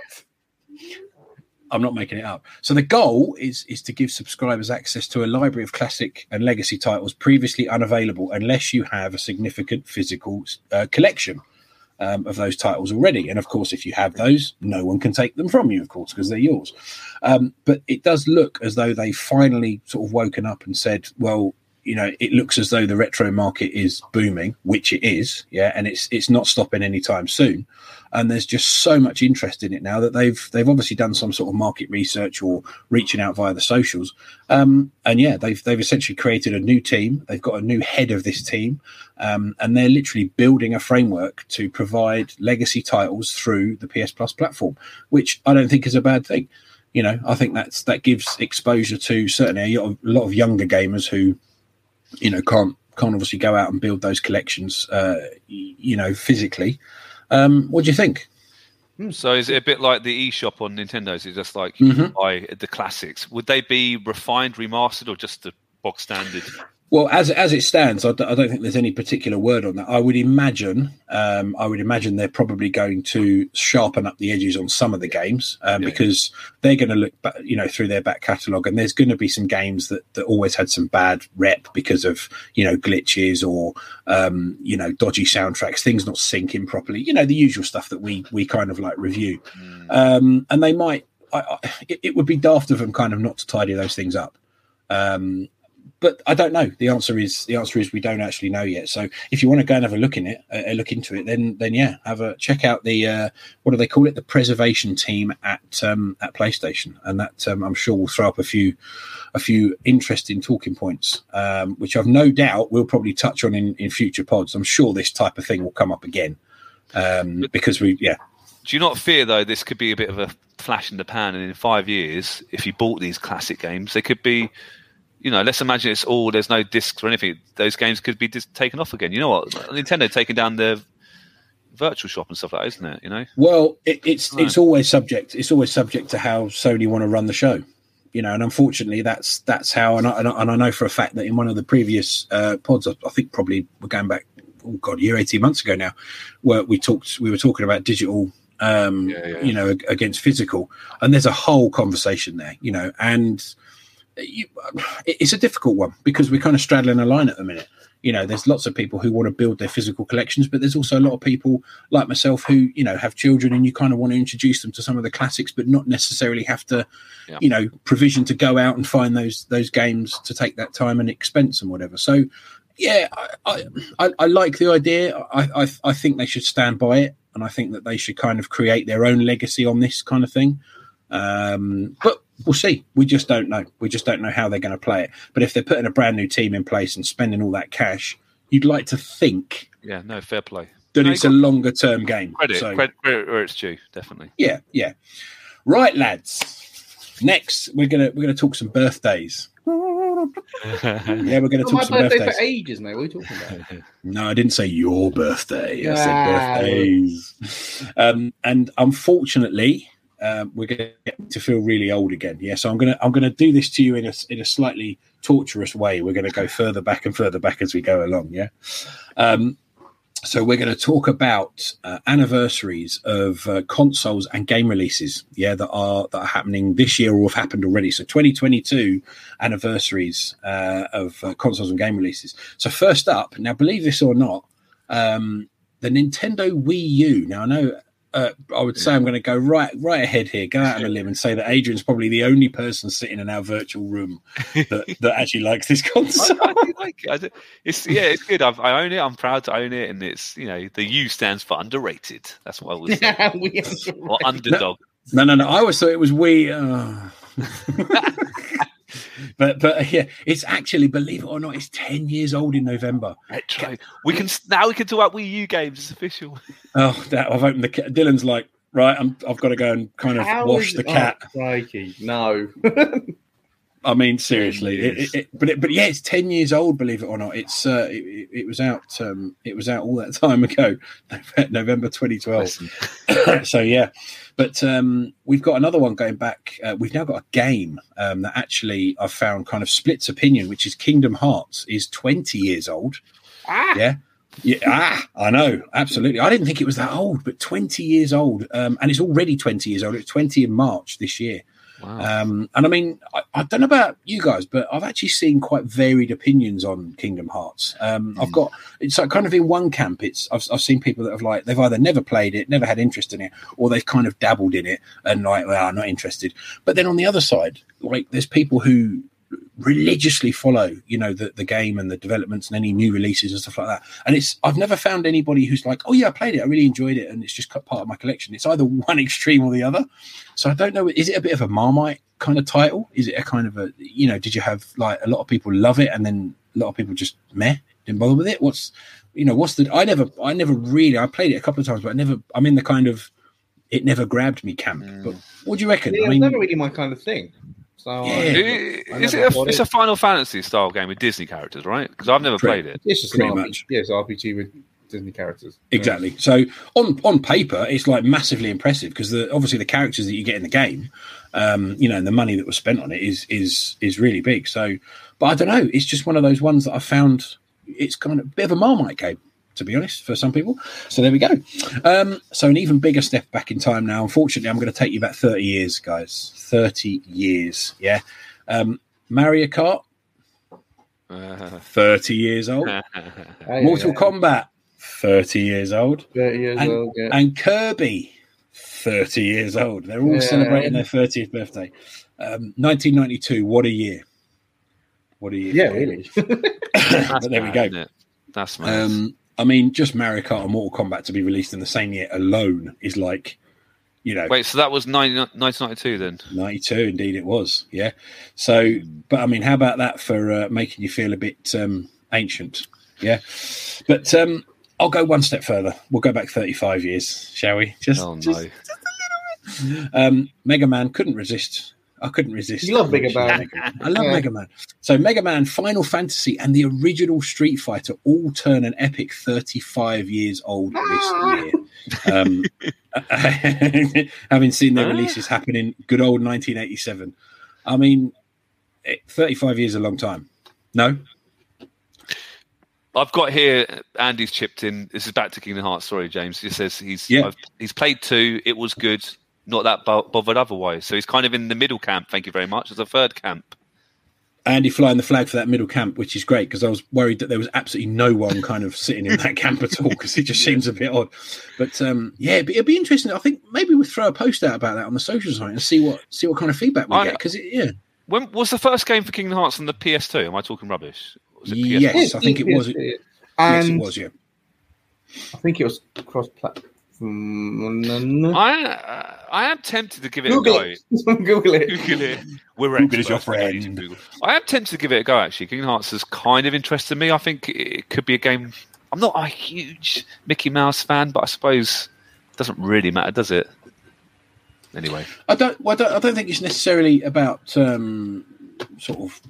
I'm not making it up. So the goal is is to give subscribers access to a library of classic and legacy titles previously unavailable unless you have a significant physical uh, collection um, of those titles already. And of course, if you have those, no one can take them from you, of course, because they're yours. Um, but it does look as though they finally sort of woken up and said, well. You know, it looks as though the retro market is booming, which it is, yeah, and it's it's not stopping anytime soon. And there's just so much interest in it now that they've they've obviously done some sort of market research or reaching out via the socials. Um, and yeah they've they've essentially created a new team. They've got a new head of this team. Um, and they're literally building a framework to provide legacy titles through the PS Plus platform which I don't think is a bad thing. You know I think that's that gives exposure to certainly a lot of, a lot of younger gamers who you know can't can't obviously go out and build those collections uh, you know physically um, what do you think? So is it a bit like the eShop on Nintendo? Is it just like Mhm. you buy the classics? Would they be refined, remastered, or just the box standard? Well, as as it stands, I, d- I don't think there's any particular word on that. I would imagine, um, I would imagine they're probably going to sharpen up the edges on some of the games um, Yeah. because they're going to look, back, you know, through their back catalogue, and there's going to be some games that, that always had some bad rep because of you know glitches or um, you know dodgy soundtracks, things not syncing properly, you know, the usual stuff that we we kind of like review, um, and they might. I, I, it, it would be daft of them kind of not to tidy those things up. Um, but I don't know. The answer is the answer is we don't actually know yet. So if you want to go and have a look in it, a, a look into it, then then yeah, have a check out the uh, what do they call it? The preservation team at um, at PlayStation, and that um, I'm sure will throw up a few a few interesting talking points, um, which I've no doubt we'll probably touch on in, in future pods. I'm sure this type of thing will come up again um, because we yeah Do you not fear though this could be a bit of a flash in the pan, and in five years, if you bought these classic games, they could be, you know, let's imagine it's all there's no discs or anything. Those games could be just taken off again. You know what? Nintendo taking down their virtual shop and stuff like that, isn't it? You know, Well, it, it's Right. it's always subject. It's always subject to how Sony want to run the show, you know. And unfortunately, that's that's how. And I, and I, and I know for a fact that in one of the previous uh, pods, I, I think probably we're going back. Oh God, a year eighteen months ago now, where we talked. We were talking about digital. Um, Yeah, yeah, you know, against physical, and there's a whole conversation there, you know, and you, it- it's a difficult one because we're kind of straddling a line at the minute. You know, there's lots of people who want to build their physical collections, but there's also a lot of people like myself who, you know, have children and you kind of want to introduce them to some of the classics, but not necessarily have to, Yeah. you know, provision to go out and find those those games to take that time and expense and whatever. So, yeah, I I, I, I like the idea. I, I I think they should stand by it, and I think that they should kind of create their own legacy on this kind of thing. Um, but we'll see. We just don't know. We just don't know how they're going to play it. But if they're putting a brand new team in place and spending all that cash, you'd like to think yeah, no fair play. that No, it's a longer term game. Credit, So, credit, credit where it's due, definitely. yeah, yeah. Right, lads. Next, we're gonna we're gonna talk some birthdays. Yeah, we're gonna talk my some birthday birthdays. for ages, mate. What are you talking about? No, I didn't say your birthday. I said birthdays. Um, and unfortunately, um, we're going to get to feel really old again. Yeah, so I'm gonna I'm gonna do this to you in a in a slightly torturous way. We're going to go further back and further back as we go along. Yeah. Um, so we're going to talk about uh, anniversaries of uh, consoles and game releases. Yeah, that are that are happening this year or have happened already. So 2022 anniversaries uh, of uh, consoles and game releases. So first up, now believe this or not, um, the Nintendo Wii U. Now I know. Uh, I would say I'm going to go right right ahead here, go out on a limb, and say that Adrian's probably the only person sitting in our virtual room that, that actually likes this I, console. I do like it. I do, it's yeah, it's good. I've, I own it. I'm proud to own it, and it's you know the U stands for underrated. That's what I was saying. We- or underdog. No, no, no. I always thought it was we. Uh... but but yeah, it's actually believe it or not, it's ten years old in November. Retro. We can now we can talk about Wii U games. It's official. Oh, that, I've opened the. ca- Dylan's like, right, I'm, I've got to go and kind of How wash is- the cat. Oh, crikey, no. I mean, seriously, it, it, it, but it, but yeah, it's ten years old. Believe it or not, it's uh, it, it- it was out. Um, it was out all that time ago, November 2012. so yeah, but um, we've got another one going back. Uh, we've now got a game um, that actually I've found kind of splits opinion, which is Kingdom Hearts is twenty years old. Ah. Yeah. Yeah, ah, I know, absolutely. I didn't think it was that old, but 20 years old, um, and it's already 20 years old. It's 20 in March this year. Wow. Um, and I mean, I, I don't know about you guys, but I've actually seen quite varied opinions on Kingdom Hearts. Um, I've got it's like kind of in one camp. It's I've, I've seen people that have like they've either never played it, never had interest in it, or they've kind of dabbled in it and like, well, I'm not interested. But then on the other side, like there's people who religiously follow you know the, the game and the developments and any new releases and stuff like that and it's i've never found anybody who's like oh yeah i played it i really enjoyed it and it's just part of my collection it's either one extreme or the other so I don't know. Is it a bit of a Marmite kind of title? Is it a kind of a you know? Did you have like a lot of people love it and then a lot of people just meh didn't bother with it? What's you know? What's the? I never, I never really. I played it a couple of times, but I never. I'm in the kind of it never grabbed me camp. Mm. But what do you reckon? Yeah, I it's mean, never really my kind of thing. So Yeah. I Is never it a, bought it's a Final Fantasy style game with Disney characters, right? Because I've never Correct. played it. it's just Pretty an RPG. much. Yeah, it's RPG with Disney characters. Exactly. So on on paper, it's like massively impressive because the obviously the characters that you get in the game, um, you know, and the money that was spent on it is is is really big. So, but I don't know. It's just one of those ones that I found. It's kind of a bit of a marmite game, to be honest, for some people. So there we go. Um, so an even bigger step back in time now. Unfortunately, I'm going to take you back 30 years, guys. 30 years. Yeah. Um, Mario Kart, Uh, 30 years old. Mortal Kombat, 30 years old. Thirty years And- old. Yeah. and Kirby, 30 years old. They're all Yeah. celebrating their 30th birthday. Um, 1992, what a year. What a year. yeah, really. but there we go. That's mad. Um, I mean, just Mario Kart and Mortal Kombat to be released in the same year alone is like, you know, Wait, so that was 90, 1992 then? 92 indeed it was. Yeah. So, but I mean, how about that for uh, making you feel a bit um, ancient? Yeah. But um, I'll go one step further. We'll go back 35 years, shall we? Just, Oh just no! Um, Mega Man couldn't resist. I couldn't resist. You love Mega Man. I love Yeah. Mega Man. So Mega Man, Final Fantasy, and the original Street Fighter all turn an epic 35 years old Ah. this year. Um, having seen their releases happen in good old 1987. I mean, it- 35 years is a long time. No, I've got here. Andy's chipped in. This is back to Kingdom Hearts. Sorry, James. He says he's Yeah. I've, he's played two. It was good. Not that bo- bothered otherwise. So he's kind of in the middle camp. Thank you very much. As a third camp. Andy flying the flag for that middle camp, which is great because I was worried that there was absolutely no one kind of sitting in that camp at all because it just seems a bit odd. But um, yeah, it'd be, it'd be interesting. I think maybe we'll throw a post out about that on the socials site and see what see what kind of feedback we I- get because yeah, When was the first game for Kingdom Hearts on the PS2? Am I talking rubbish? Was it PS1? Yes, I think it was. yes, it was. Yeah, I think it was cross platform. I uh, I am tempted to give it Google a go. it. Google it. Google it. We're Google is your experts, we don't need to friend. Google. I am tempted to give it a go. Actually, Kingdom Hearts has kind of interested me. I think it could be a game. I'm not a huge Mickey Mouse fan, but I suppose it doesn't really matter, does it? Anyway, I don't. Well, I don't. I don't think it's necessarily about um, sort of.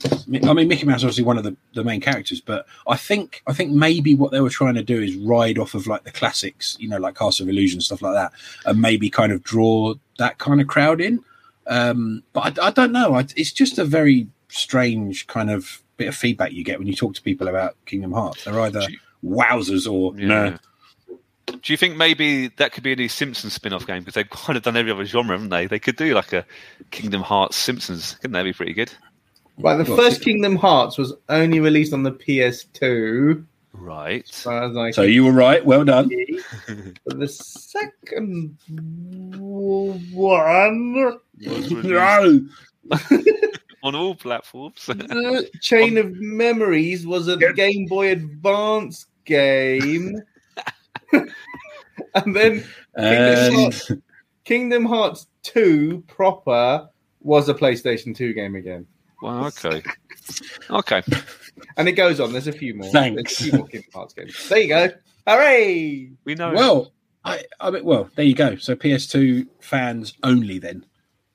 I mean, Mickey Mouse is obviously one of the, the main characters, but I think I think maybe what they were trying to do is ride off of like the classics, you know, like Castle of Illusion stuff like that, and maybe kind of draw that kind of crowd in. Um, but I, I don't know. I, it's just a very strange kind of bit of feedback you get when you talk to people about Kingdom Hearts. They're either you- wowzers or yeah. no. Do you think maybe that could be a new Simpsons spin-off game because they've kind of done every other genre, haven't they? They could do like a Kingdom Hearts Simpsons. Couldn't that be pretty good? Right, the Well, first Kingdom Hearts was only released on the PS2. Right. So I was like, So you were right. Well done. but the second one, No. on all platforms. the Chain of Memories was a Yep. Game Boy Advance game. and then And Kingdom Hearts 2 proper was a PlayStation 2 game again. Wow. Okay. Okay. And it goes on. There's a few more. Thanks. There's a few more Kingdom Hearts games. There you go. Hooray! We know. Well, I, I mean, well, there you go. So PS2 fans only then.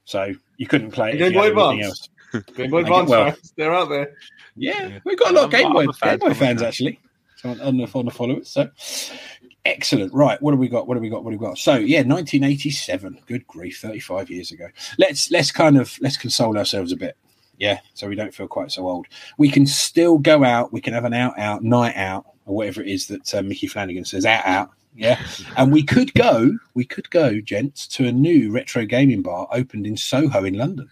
So you couldn't play it. Game Boy anything Advance. else. Game Boy Advance well- fans, they're out there. Yeah, Yeah. we've got a lot of I'm- Game Boy, I'm a fan, Game Boy I'm a fans fan. actually. So on, on the on the followers. So excellent. Right, what have we got? What have we got? What have we got? So yeah, 1987. Good grief, 35 years ago. Let's let's kind of let's console ourselves a bit. Yeah, so we don't feel quite so old. We can still go out. We can have an out out night out or whatever it is that uh, Micky Flanagan says out out. Yeah, and we could go. We could go, gents, to a new retro gaming bar opened in Soho in London.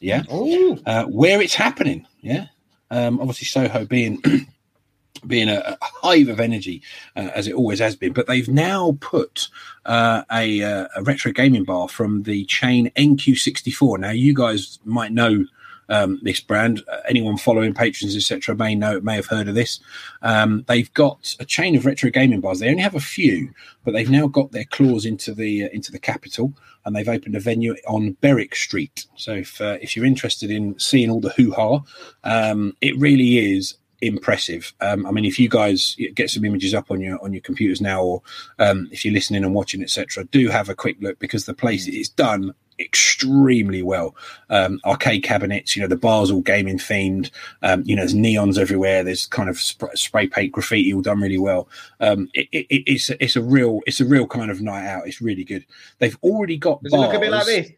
Yeah, Oh, uh, where it's happening. Yeah, um, obviously Soho being being a, a hive of energy uh, as it always has been, but they've now put uh, a, uh, a retro gaming bar from the chain NQ64. Now you guys might know. Um, this brand, uh, anyone following patrons, etc., may know, may have heard of this. Um, they've got a chain of retro gaming bars. They only have a few, but they've now got their claws into the uh, into the capital, and they've opened a venue on Berwick Street. So if uh, if you're interested in seeing all the hoo ha, um, it really is impressive. Um, I mean, if you guys get some images up on your on your computers now, or um, if you're listening and watching, etc., do have a quick look because the place is done extremely well. Um, arcade cabinets, you know, the bars all gaming themed. Um, you know, there's neons everywhere. There's kind of sp- spray paint graffiti all done really well. Um, it, it, it's it's a real it's a real kind of night out. It's really good. They've already got does it bars. look a bit like this?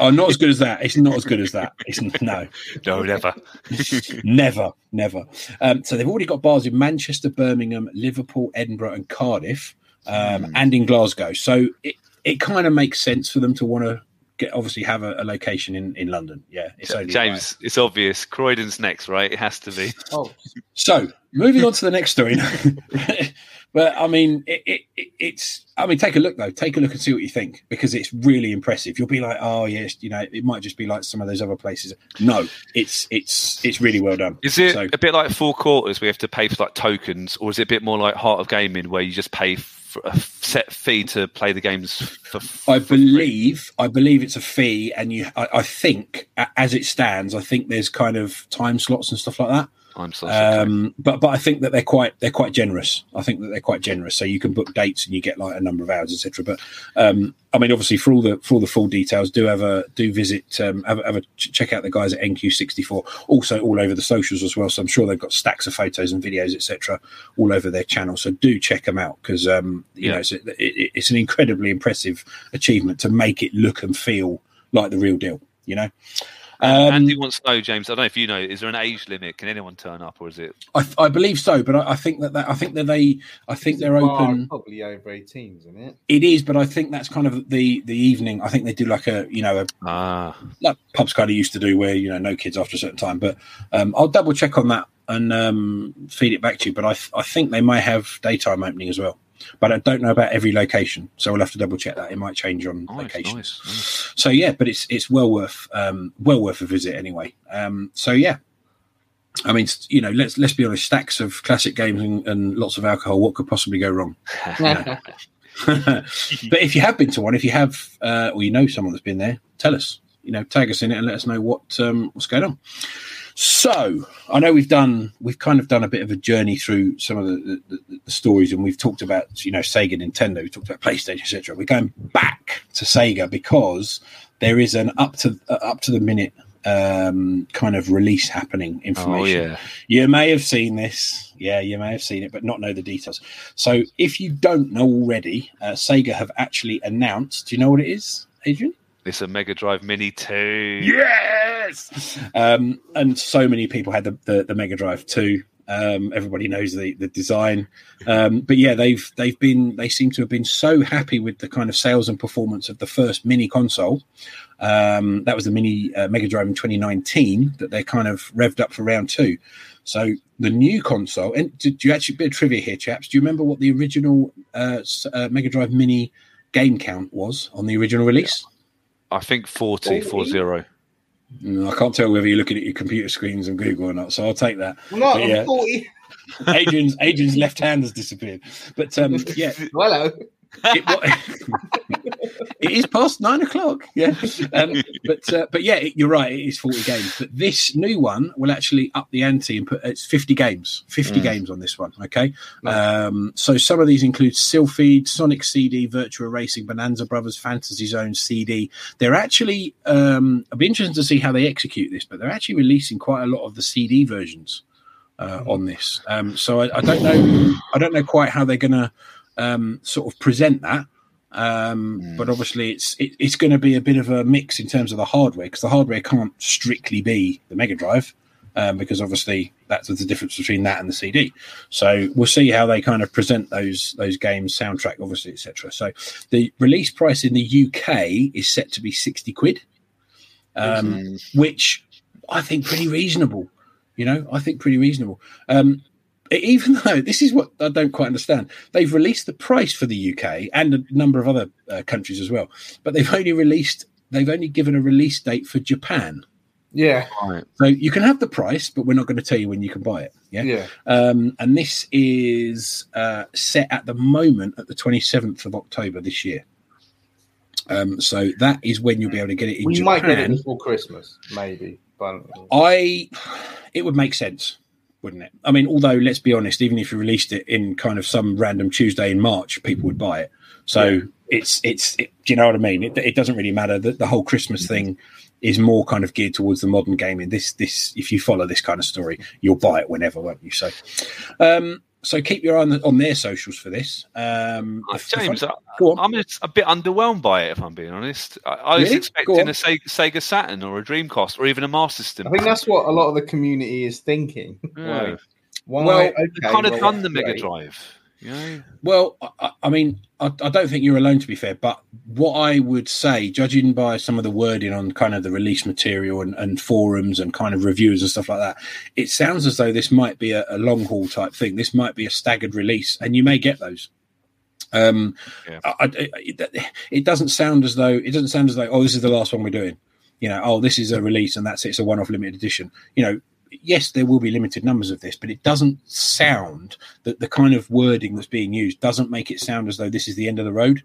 Oh, not as good as that. It's not as good as that. It's no, no, never. never, never. Um, so they've already got bars in Manchester, Birmingham, Liverpool, Edinburgh, and Cardiff, um, Hmm. and in Glasgow. So it, it kind of makes sense for them to want to get obviously have a, a location in, in London. Yeah, it's only right. James, it's obvious. Croydon's next, right? It has to be. Oh, So moving on to the next story. but I mean, it, it, it, it's. I mean, take a look though. Take a look and see what you think because it's really impressive. You'll be like, oh yes, you know, it might just be like some of those other places. No, it's it's it's really well done. Is it So- a bit like Four Quarters? We have to pay for like tokens, or is it a bit more like Heart of Gaming, where you just pay for a set fee to play the games for? I for free? believe I believe it's a fee, and you. I, I think as it stands, I think there's kind of time slots and stuff like that. I'm so sorry. Um, but but I think that they're quite they're quite generous. I think that they're quite generous. So you can book dates and you get like a number of hours, etc. But um, I mean, obviously for all the for all the full details, do have a do visit um, have, a- have a ch- check out the guys at NQ64. Also all over the socials as well. So I'm sure they've got stacks of photos and videos, etc. all over their channel. So do check them out because um, you Yeah. know it's, a, it, it's an incredibly impressive achievement to make it look and feel like the real deal. You know. Um, Andy wants to know, James. I don't know if you know. Is there an age limit? Can anyone turn up, or is it? I, I believe so, but I, I think that, that I think that they I think they're open. Probably over 18, isn't it? It is, but I think that's kind of the the evening. I think they do like a you know a Ah, like pubs kind of used to do where you know no kids after a certain time. But um, I'll double check on that and um, feed it back to you. But I I think they may have daytime opening as well. But I don't know about every location, so we'll have to double check that. It might change on nice, location. nice, nice. So yeah, but it's it's well worth um, well worth a visit anyway. Um, so yeah, I mean you know let's let's be honest, stacks of classic games and, and lots of alcohol. What could possibly go wrong? but if you have been to one, if you have, uh, or you know someone that's been there, tell us. You know, tag us in it and let us know what um, what's going on. So I know we've done, we've kind of done a bit of a journey through some of the, the, the, stories, and we've talked about, you know, Sega, Nintendo, we talked about PlayStation, etc. We're going back to Sega because there is an up to uh, up to the minute um, kind of release happening Oh information. yeah. You may have seen this. Yeah, you may have seen it, but not know the details. So if you don't know already, uh, Sega have actually announced. Do you know what it is, Adrian? It's a Mega Drive Mini two. Um, and so many people had the, the, the Mega Drive too. Um, everybody knows the the design, um, but yeah, they've they've been they seem to have been so happy with the kind of sales and performance of the first mini console. Um, that was the mini uh, Mega Drive in 2019 that they kind of revved up for round two. So the new console, and do, do you actually bit of trivia here, chaps? Do you remember what the original uh, uh, Mega Drive Mini game count was on the original release? I think 40, 40. Mm, I can't tell whether you're looking at your computer screens and Google or not, so I'll take that. I'm not, But yeah. I'm 40. Adrian's Adrian's left hand has disappeared, but um, yeah, Hello. It, it is past nine o'clock. Yeah, um, but uh, but yeah, you're right. It is forty games, but this new one will actually up the ante and put it's fifty games. Fifty Mm. games on this one. Okay, Nice. um, so some of these include Sylpheed, Sonic CD, Virtua Racing, Bonanza Brothers, Fantasy Zone CD. They're actually. Um, I'd be interested to see how they execute this, but they're actually releasing quite a lot of the CD versions uh, on this. Um, so I, I don't know. I don't know quite how they're going to um, sort of present that. Um, Mm. But obviously, it's it, it's going to be a bit of a mix in terms of the hardware because the hardware can't strictly be the Mega Drive um, because obviously that's the difference between that and the CD. So we'll see how they kind of present those those games, soundtrack, obviously, etc. So the release price in the UK is set to be sixty quid, um, Mm. which I think pretty reasonable. You know, I think pretty reasonable. Um, even though this is what I don't quite understand, they've released the price for the UK and a number of other uh, countries as well, but they've only released they've only given a release date for Japan. Yeah, Right. So you can have the price, but we're not going to tell you when you can buy it. Yeah. yeah. Um, and this is uh, set at the moment at the 27th of October this year. Um, so that is when you'll be able to get it in We Japan. might get it before Christmas, maybe. But I, it would make sense, wouldn't it? I mean, although let's be honest, even if you released it in kind of some random Tuesday in March, people would buy it. So Yeah. it's it's it, do you know what I mean? It, it doesn't really matter. that the whole Christmas thing is more kind of geared towards the modern gaming. This this if you follow this kind of story, you'll buy it whenever, won't you? So, um, so keep your eye on, the, on their socials for this. Um, if- if I- James, I, go on. I'm a, a bit underwhelmed by it, if I'm being honest. I, I was Really? Go expecting a Sega, Sega Saturn or a Dreamcast or even a Master System. I think that's what a lot of the community is thinking. Yeah. Like, why? Well, okay, They've kind of well, done the Mega great. Drive. You know? Well, I- I, mean, I, I don't think you're alone, to be fair. But what I would say, judging by some of the wording on kind of the release material and, and forums and kind of reviews and stuff like that, it sounds as though this might be a, a long haul type thing. This might be a staggered release, and you may get those. Um, Yeah. I- it, it doesn't sound as though it doesn't sound as though oh, this is the last one we're doing. You know, oh, this is a release and that's it. It's a one-off limited edition. You know, yes, there will be limited numbers of this, but it doesn't sound that the kind of wording that's being used doesn't make it sound as though this is the end of the road.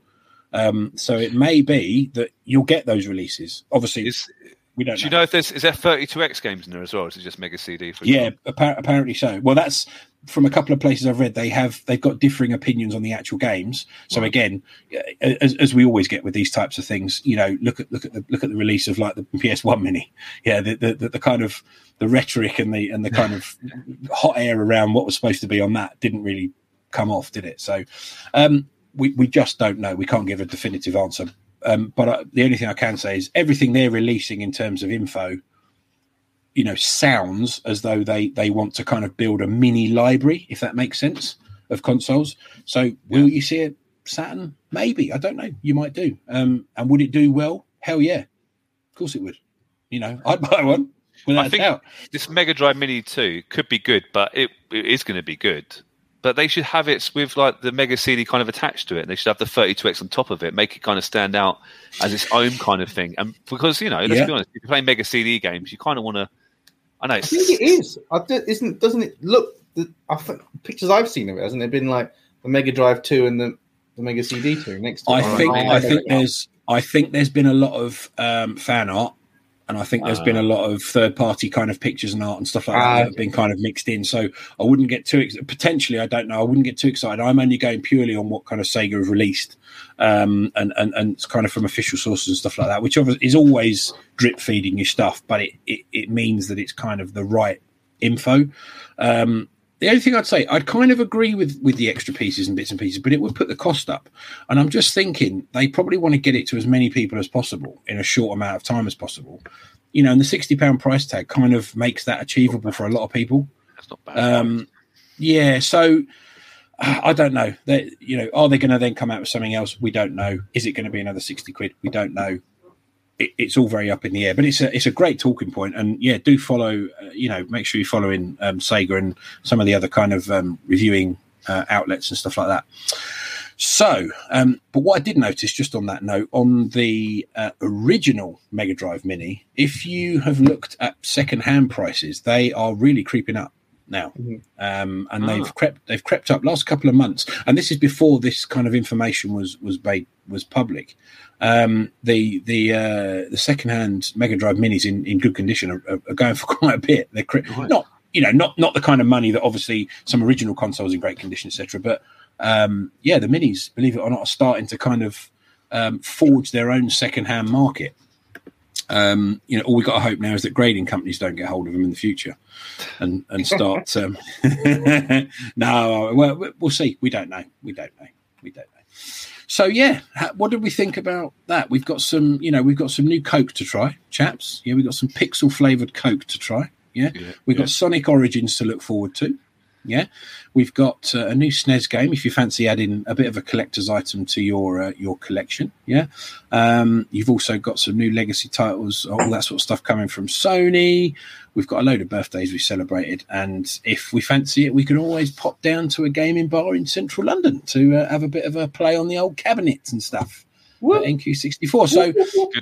Um, so it may be that you'll get those releases. Obviously, Is, we don't do you know. know if there's is there 32x games in there as well? Or is it just Mega CD? For Yeah, appa- apparently so. Well, that's from a couple of places I've read. They have they've got differing opinions on the actual games. So Right. again, as, as we always get with these types of things, you know, look at look at the look at the release of like the PS1 Mini. Yeah, the the, the, the kind of the rhetoric and the and the kind of hot air around what was supposed to be on that didn't really come off, did it? So um, we we just don't know. We can't give a definitive answer. Um, but uh, the only thing I can say is everything they're releasing in terms of info you know sounds as though they they want to kind of build a mini library if that makes sense of consoles so will you see a saturn maybe i don't know you might do um and would it do well hell yeah of course it would you know i'd buy one I think- doubt This Mega Drive Mini 2 could be good, but it, it is going to be good. But they should have it with like the Mega CD kind of attached to it. They should have the 32X on top of it, make it kind of stand out as its own kind of thing. And because, you know, let's Yeah. be honest, if you're playing Mega CD games, you kind of want to. I know. I think it is. I th- isn't doesn't it look? The, I think pictures I've seen of it hasn't it been like the Mega Drive two and the, the Mega CD two next to i think am i think making it there's i think there's been a lot of um fan art and I think there's been a lot of third-party kind of pictures and art and stuff like that Ah, that have been kind of mixed in. So I wouldn't get too ex- potentially. I don't know. I wouldn't get too excited. I'm only going purely on what kind of Sega have released, um, and and and it's kind of from official sources and stuff like that, which is always drip feeding you stuff, but it, it it means that it's kind of the right info. Um, the only thing I'd say, I'd kind of agree with with the extra pieces and bits and pieces, but it would put the cost up. And I'm just thinking they probably want to get it to as many people as possible in a short amount of time as possible. You know, and the sixty pound price tag kind of makes that achievable for a lot of people. that's not bad. Um, yeah, so I don't know. They, you know, are they going to then come out with something else? We don't know. Is it going to be another sixty quid? We don't know. It, it's all very up in the air, but it's a it's a great talking point. And yeah, do follow. Uh, you know, make sure you're following um, Sega and some of the other kind of um, reviewing uh, outlets and stuff like that. So, um, but what I did notice, just on that note, on the uh, original Mega Drive Mini, if you have looked at second-hand prices, they are really creeping up. now, Mhm. um, and Ah. they've crept they've crept up last couple of months, and this is before this kind of information was was made was public. Um, the the uh, the second hand Mega Drive Minis in, in good condition are, are, going for quite a bit. They're Right. not you know not not the kind of money that obviously some original consoles in great condition etc. But um, yeah, the Minis, believe it or not, are starting to kind of um, forge their own second hand market. Um, you know, all we got to hope now is that grading companies don't get hold of them in the future and and start. Um, no, well, we'll see. We don't know. We don't know. We don't know. So yeah, what did we think about that? We've got some, you know, we've got some new Coke to try, chaps. Yeah, we've got some pixel flavored Coke to try. Yeah, Yeah, we've yeah. got Sonic Origins to look forward to. Yeah, we've got uh, a new SNES game if you fancy adding a bit of a collector's item to your uh, your collection. Yeah, um, you've also got some new legacy titles, all that sort of stuff coming from Sony. We've got a load of birthdays we celebrated, and if we fancy it, we can always pop down to a gaming bar in central London to uh, have a bit of a play on the old cabinets and stuff. NQ64. So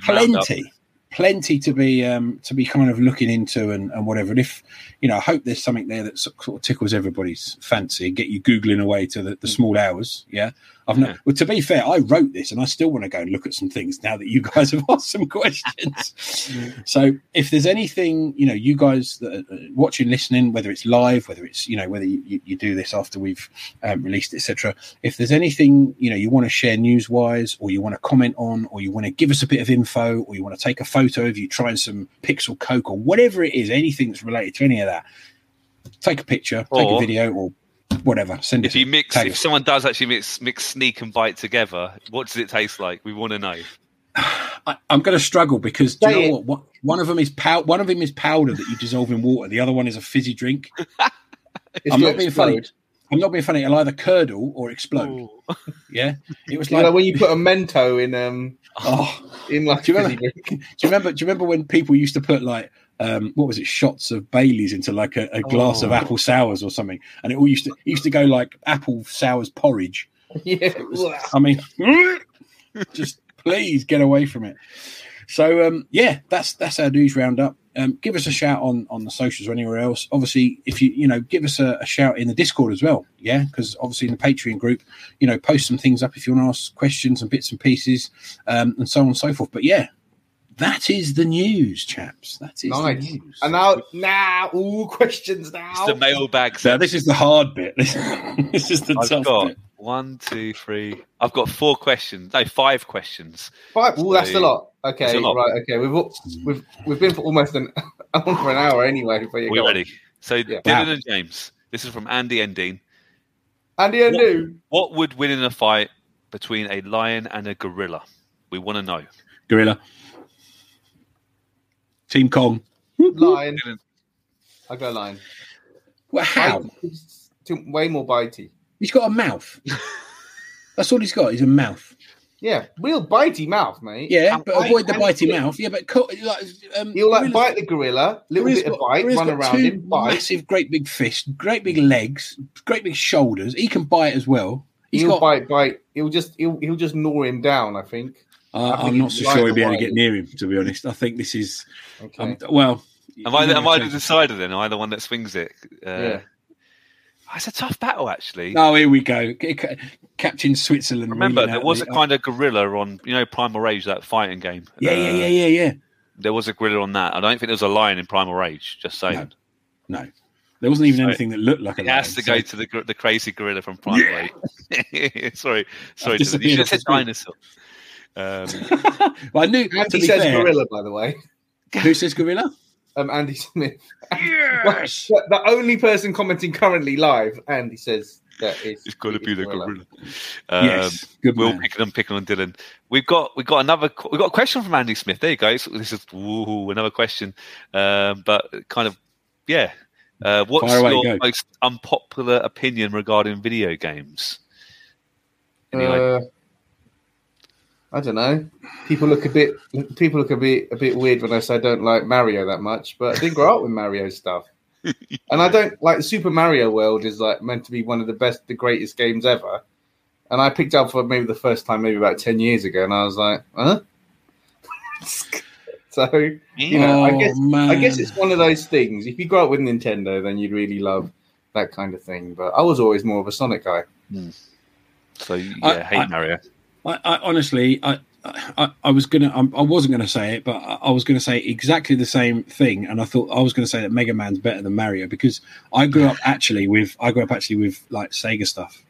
plenty, plenty to be um, to be kind of looking into and, and whatever. And if you know, I hope there's something there that sort of tickles everybody's fancy get you googling away to the, the small hours. Yeah, I've not. Well, to be fair, I wrote this and I still want to go and look at some things now that you guys have asked some questions. so if there's anything, you know, you guys that are uh, watching, listening, whether it's live, whether it's you know, whether you, you, you do this after we've um, released, etc. If there's anything you know you want to share news wise, or you want to comment on, or you want to give us a bit of info, or you want to take a photo of you trying some Pixel Coke or whatever it is, anything that's related to any of that, take a picture, take a video, or whatever. Send it. If you mix, if us. someone does actually mix mix sneak and Byte together, what does it taste like? We want to know. I, I'm going to struggle because do you know what? what? One of them is pow- One of them is powder that you dissolve in water. The other one is a fizzy drink. I'm not being funny. I'm not being funny. It'll either curdle or explode. Ooh. Yeah, it was You like know, when you put a Mento in um oh. in like Do you a remember- drink. Do you remember? Do you remember when people used to put like um, what was it, shots of Bailey's into like a, a glass of Oh. apple sours or something, and it all used to it used to go like apple sours porridge. yeah. I mean, just please get away from it. So um, yeah, that's that's our news roundup. Um, give us a shout on on the socials or anywhere else. Obviously, if you you know give us a, a shout in the Discord as well. Yeah, because obviously in the Patreon group, you know, post some things up if you want to ask questions and bits and pieces, um, and so on and so forth. But yeah, that is the news, chaps. That is Nice. the news. And now, now, all questions now. It's the mailbag. so this is the hard bit. This, this is the I've tough got bit. one, two, three. I've got four questions. No, five questions. Five. Ooh, that's a lot. Okay, It's a lot. right. Okay, we've all, we've we've been for almost an on for an hour anyway. But yeah, We're on. ready. So, Yeah. Dylan Wow. and James. This is from Andy and Dean. Andy and Lou. What would win in a fight between a lion and a gorilla? We want to know. Gorilla. Team Kong. Lion. Dylan. I go lion. Well, how? Bite- too- way more bitey. He's got a mouth. That's all he's got. He's a mouth. Yeah, real bitey mouth, mate. Yeah, And but bite- avoid the bitey flip. mouth. Yeah, but co- like, um, He'll like gorilla's- bite the gorilla, little gorilla's bit of got- bite, gorilla's run got around two him, bite. Massive, great big fists, great big legs, great big shoulders. He can bite as well. He's He'll got. bite, bite. He'll just he'll he'll just gnaw him down. I think. Uh, I, I'm not so right sure he'll be able to get near him. To be honest, I think this is. Okay. Um, well, Am I, the, am I the decider then? Am I the one that swings it? Uh, yeah. It's a tough battle, actually. Oh, here we go. Captain Switzerland. Remember, reeling there was the- a kind of gorilla on, you know, Primal Rage, that fighting game. Yeah, yeah, Uh, yeah, yeah, yeah. There was a gorilla on that. I don't think there was a lion in Primal Rage. Just saying. No, there wasn't even So- anything that looked like a. It has lion, to go to the the crazy gorilla from Primal Rage. sorry, sorry. I've To the, you should have said dinosaur. Um, well, I knew. to Andy be says fair, gorilla, by the way. Who says gorilla? Um, Andy Smith. Yes. the, the only person commenting currently live, Andy says that is. it's got to be the gorilla. Um, yes. Good We'll man. picking on picking on Dylan. We've got we've got another we've got a question from Andy Smith. There you go. So This is ooh, another question, um, but kind of yeah. Uh, what's away, your go. most unpopular opinion regarding video games? Anyway, Uh, I don't know. People look a bit. People look a bit a bit weird when I say I don't like Mario that much, but I didn't grow up with Mario stuff, and I don't like Super Mario World is like meant to be one of the best, the greatest games ever, and I picked up for maybe the first time maybe about ten years ago, and I was like, huh. So you know, I Oh, guess man. I guess it's one of those things. If you grow up with Nintendo, then you'd really love that kind of thing. But I was always more of a Sonic guy. Hmm. So yeah, I- hate I- Mario. I, I honestly, I, I, I was gonna, I, I wasn't gonna say it, but I, was gonna say exactly the same thing, and I thought I was gonna say that Mega Man's better than Mario because I grew up actually with, I grew up actually with like Sega stuff,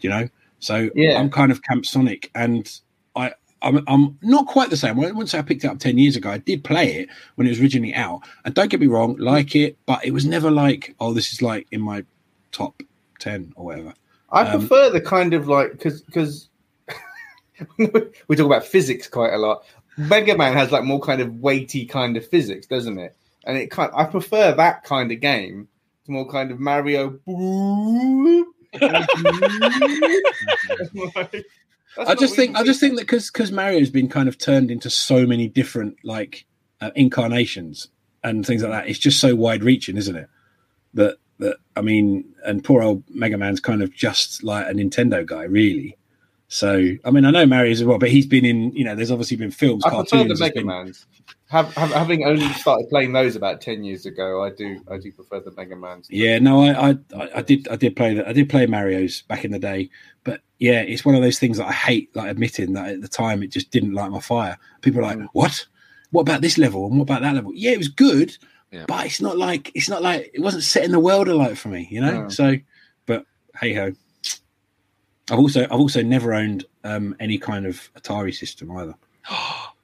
you know. So Yeah. I'm kind of Camp Sonic, and I, I'm, I'm not quite the same. I wouldn't say I picked it up ten years ago. I did play it when it was originally out, and don't get me wrong, like it, but it was never like, oh, this is like in my top ten or whatever. I Um, prefer the kind of like because because we talk about physics quite a lot. Mega Man has like more kind of weighty kind of physics, doesn't it? And it kind I prefer that kind of game to more kind of Mario. I just think I just think that because because Mario's been kind of turned into so many different like uh, incarnations and things like that. It's just so wide reaching, isn't it? That that I mean, and poor old Mega Man's kind of just like a Nintendo guy, really. So I mean, I know Mario's as well, but he's been in you know. There's obviously been films, I prefer cartoons. the Mega been- Mans. Have, have, having only started playing those about ten years ago, I do I do prefer the Mega Mans. Yeah, no, I, I, I- I did, I did play that. I did play Mario's back in the day, but yeah, it's one of those things that I hate, like admitting that at the time it just didn't light my fire. People are like, Mm. "What? What about this level? And what about that level?" Yeah, it was good, Yeah. but it's not like it's not like it wasn't setting the world alight for me, you know. No. So, but hey ho. I've also, I've also never owned um, any kind of Atari system either.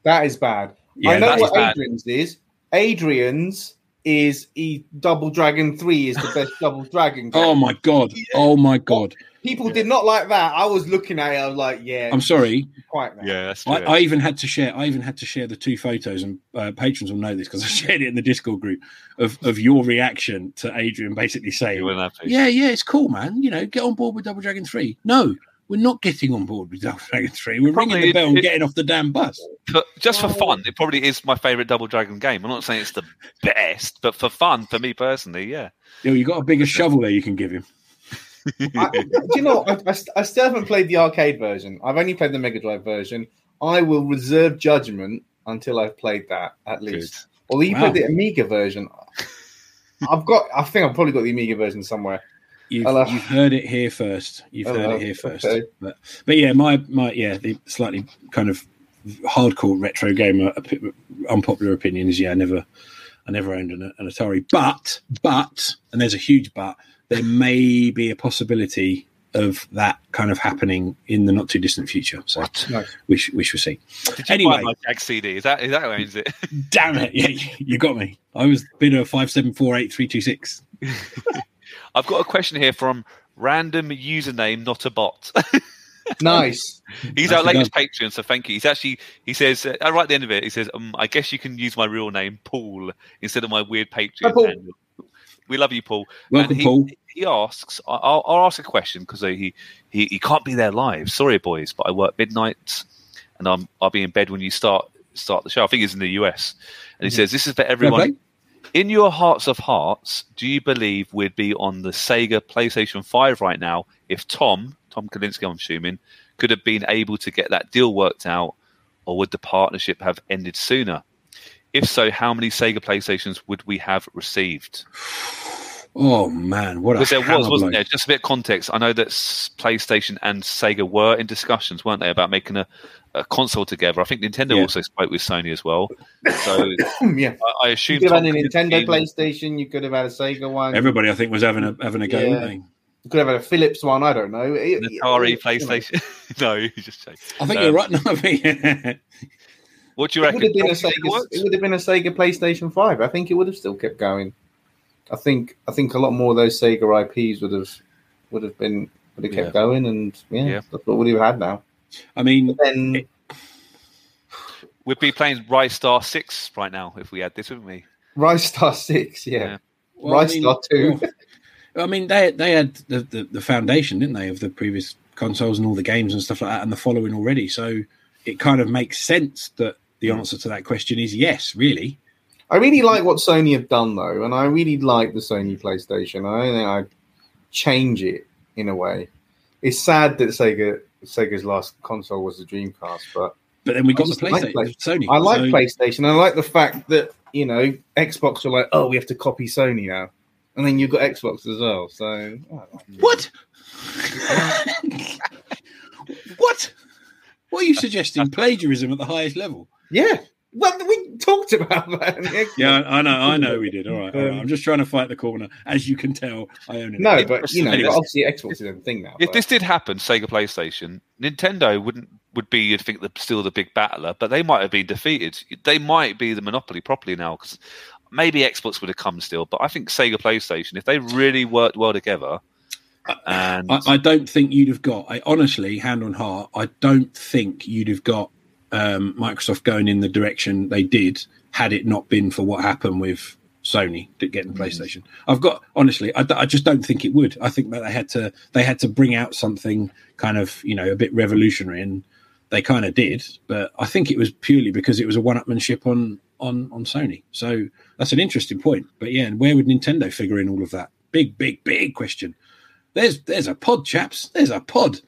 That is bad. Yeah, I know is what bad. Adrian's is. Adrian's is e Double Dragon Three is the best Double Dragon. Game. Oh my god! Oh my god! People did not like that. I was looking at it. I was like, yeah, I'm sorry. quite now. Yeah, I. I even had to share. I even had to share the two photos, and uh, patrons will know this because I shared it in the Discord group of of your reaction to Adrian basically saying, You wouldn't have to. "Yeah, yeah, it's cool, man. You know, get on board with Double Dragon 3. No, we're not getting on board with Double Dragon Three. We're Probably ringing the bell and it- getting off the damn bus. But just for fun, it probably is my favorite Double Dragon game. I'm not saying it's the best, but for fun, for me personally, yeah. Yo, you got a bigger shovel there you can give him. I, do you know? I, I, I still haven't played the arcade version. I've only played the Mega Drive version. I will reserve judgment until I've played that at least. Although you Wow. played the Amiga version, I've got. I think I've probably got the Amiga version somewhere. You've, you've heard it here first. You've heard it here first. Okay. But but yeah, my my yeah, the slightly kind of hardcore retro gamer unpopular opinion is yeah, I never I never owned an, an Atari. But but and there's a huge but. There may be a possibility of that kind of happening in the not too distant future. So No. we sh- we shall see. Did you Anyway. buy my Jag CD? Is that is that who owns it? Damn it! Yeah, you- you got me. I was bidder five seven four eight three two six. I've got a question here from random username, not a bot. Nice. He's our Nicely latest Patreon, so thank you. He's actually he says uh, right at the end of it, he says, um, "I guess you can use my real name, Paul, instead of my weird Patreon." Hi, Paul. We love you, Paul. Welcome, And he, Paul. He asks, I'll, I'll ask a question because he, he he can't be there live. Sorry, boys, but I work midnight, and I'm I'll be in bed when you start start the show. I think he's in the US, and he says, "This is for everyone." play. In your hearts of hearts, do you believe we'd be on the Sega PlayStation 5 right now if Tom, Tom Kalinske, I'm assuming, could have been able to get that deal worked out, or would the partnership have ended sooner? If so, how many Sega PlayStations would we have received? Oh man, what a Because there hammer was, wasn't there? Just a bit of context. I know that PlayStation and Sega were in discussions, weren't they, about making a, a console together? I think Nintendo Yeah. also spoke with Sony as well. So yeah. I, I You assume could have had a Nintendo Kalinske- PlayStation. You could have had a Sega one. Everybody, I think, was having a having a go. Yeah. you could have had a Philips one. I don't know. It- An it- Atari PlayStation. no, you just say. I think Um, you're right. No, I think What do you It reckon? would have been a Tom, do you think it Sega. It would have been a Sega PlayStation Five. I think it would have still kept going. I think. I think a lot more of those Sega IPs would have would have been would have kept Yeah. going, and yeah, Yeah. that's what we'd have had now. I mean, But then We'd be playing Rise Star Six right now if we had this, wouldn't we? Rise Star Six, yeah, Yeah. well, Rise I mean, Star Two. well, I mean, they they had the, the the foundation, didn't they, of the previous consoles and all the games and stuff like that, and the following already. So it kind of makes sense that the hmm. answer to that question is yes, really. I really like what Sony have done though, and I really like the Sony PlayStation. I don't think I'd change it in a way. It's sad that Sega Sega's last console was the Dreamcast, but But then we got the just like PlayStation, Sony. I like so- PlayStation. I like the fact that you know Xbox are like, oh, we have to copy Sony now, and then you've got Xbox as well. So. What? what? What are you suggesting? Plagiarism at the highest level? yeah, well, we talked about that. in the Xbox. Yeah, I I know. I know we did. All right. All right. Um, I'm just trying to fight the corner. As you can tell, I own it. no, but you know, Anyways. obviously Xbox is a thing now. If but- this did happen, Sega PlayStation, Nintendo wouldn't would be you'd think the, still the big battler, but they might have been defeated. They might be the monopoly properly now because maybe Xbox would have come still, but I think Sega PlayStation, if they really worked well together, and I, I don't think you'd have got. I honestly, hand on heart, I don't think you'd have got um, Microsoft going in the direction they did had it not been for what happened with Sony to getting PlayStation. I've got honestly, I just don't think it would. I think that they had to they had to bring out something kind of you know a bit revolutionary, and they kind of did. But I think it was purely because it was a one-upmanship on on on Sony. So that's an interesting point. But yeah, and where would Nintendo figure in all of that? Big, big, big question. There's there's a pod, chaps. There's a pod.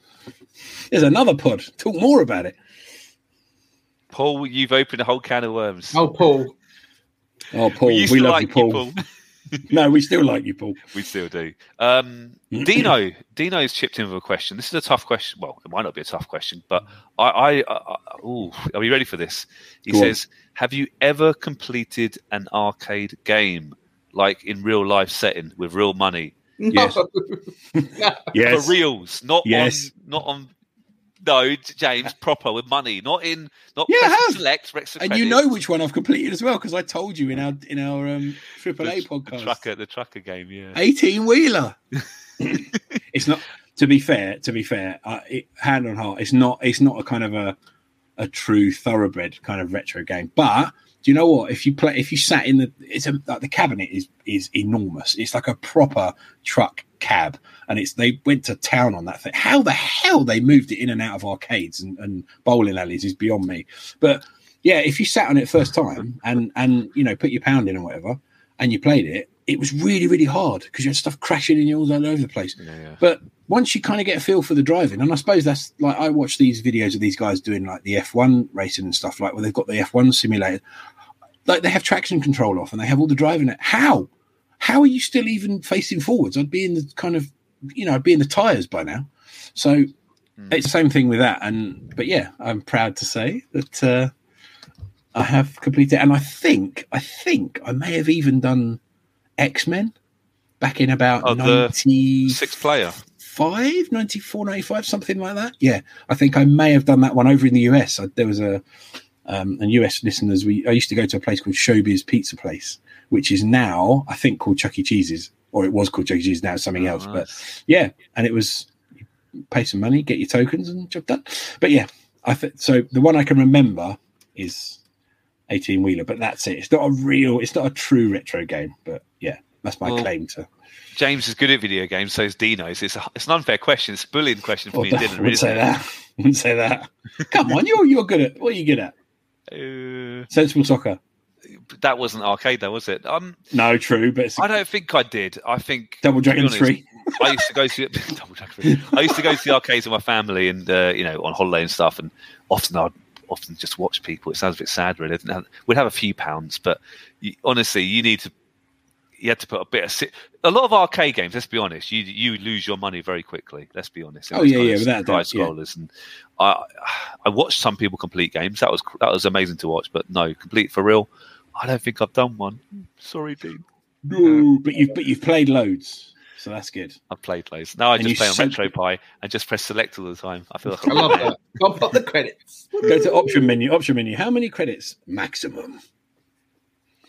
There's another pod. Talk more about it. Paul, you've opened a whole can of worms. oh, Paul, Oh, Paul, we we, to love like you, Paul. no, we still like you, Paul. We still do. Um, Dino, Dino's chipped in with a question. This is a tough question. Well, it might not be a tough question, but I, I, I, I ooh, are you ready for this? He Go on. says, "Have you ever completed an arcade game, like in real life setting with real money Yes. No. Yes. for reals, not Yes. on, not on." No, James, proper with money, not in, not Yeah, I have. select, Rex And you know which one I've completed as well because I told you in our in our um, AAA the, podcast. the trucker, the trucker game, yeah. 18 wheeler. it's not to be fair. To be fair, uh, it, hand on heart, it's not. It's not a kind of a a true thoroughbred kind of retro game. But do you know what? If you play, if you sat in the, it's a like the cabinet is is enormous. It's like a proper truck cab, and it's they went to town on that thing. How the hell they moved it in and out of arcades and, and bowling alleys is beyond me. But yeah, if you sat on it first time and and you know put your pound in or whatever, and you played it, it was really really hard because you had stuff crashing in you all over the place. Yeah, yeah. But once you kind of get a feel for the driving, and I suppose that's like I watch these videos of these guys doing like the F1 racing and stuff, like where they've got the F1 simulator, like they have traction control off and they have all the driving. It. How? How are you still even facing forwards? I'd be in the kind of, you know, I'd be in the tires by now. So it's the same thing with that. And but yeah, I'm proud to say that uh, I have completed, and I think I think I may have even done X Men back in about Oh, ninety Six player. 95, 94, 95, something like that. Yeah, I think I may have done that one over in the US. I, there was a um, and US listeners. We I used to go to a place called Showbiz Pizza Place, which is now I think called Chuck E. Cheese's, or it was called Chuck E. Cheese's. Now something Oh, else. nice. But yeah, and it was pay some money, get your tokens, and job done. But yeah, I th- so the one I can remember is eighteen wheeler, but that's it. It's not a real, it's not a true retro game. But yeah, that's my Well, claim to. James is good at video games, so is Dino's. It's a, it's an unfair question. It's a bullying question for Oh, me and I Dylan. wouldn't isn't say that. Wouldn't say that. Come on, you're you're good at what are you good at? Uh, Sensible soccer. that wasn't arcade, though, was it? Um, No, true, but I don't think I did. I think Double Dragon honest, Three. I used to go to Double Dragon Three. I used to go to the arcades with my family and uh, you know on holiday and stuff, and often I'd often just watch people. It sounds a bit sad, really. We'd have a few pounds, but you, honestly, you need to. You had to put a bit of si- a lot of arcade games. Let's be honest, you you lose your money very quickly. Let's be honest. in Oh, yeah, yeah, of without a doubt, side yeah. and I I watched some people complete games. That was that was amazing to watch, but no, complete for real. I don't think I've done one. Sorry, Dean. No, but you've but you've played loads, so that's good. I've played loads. Now I And just play on sent- RetroPie and just press select all the time. I feel like I I'm love that. I'll put the credits. Go to option menu. Option menu. How many credits maximum?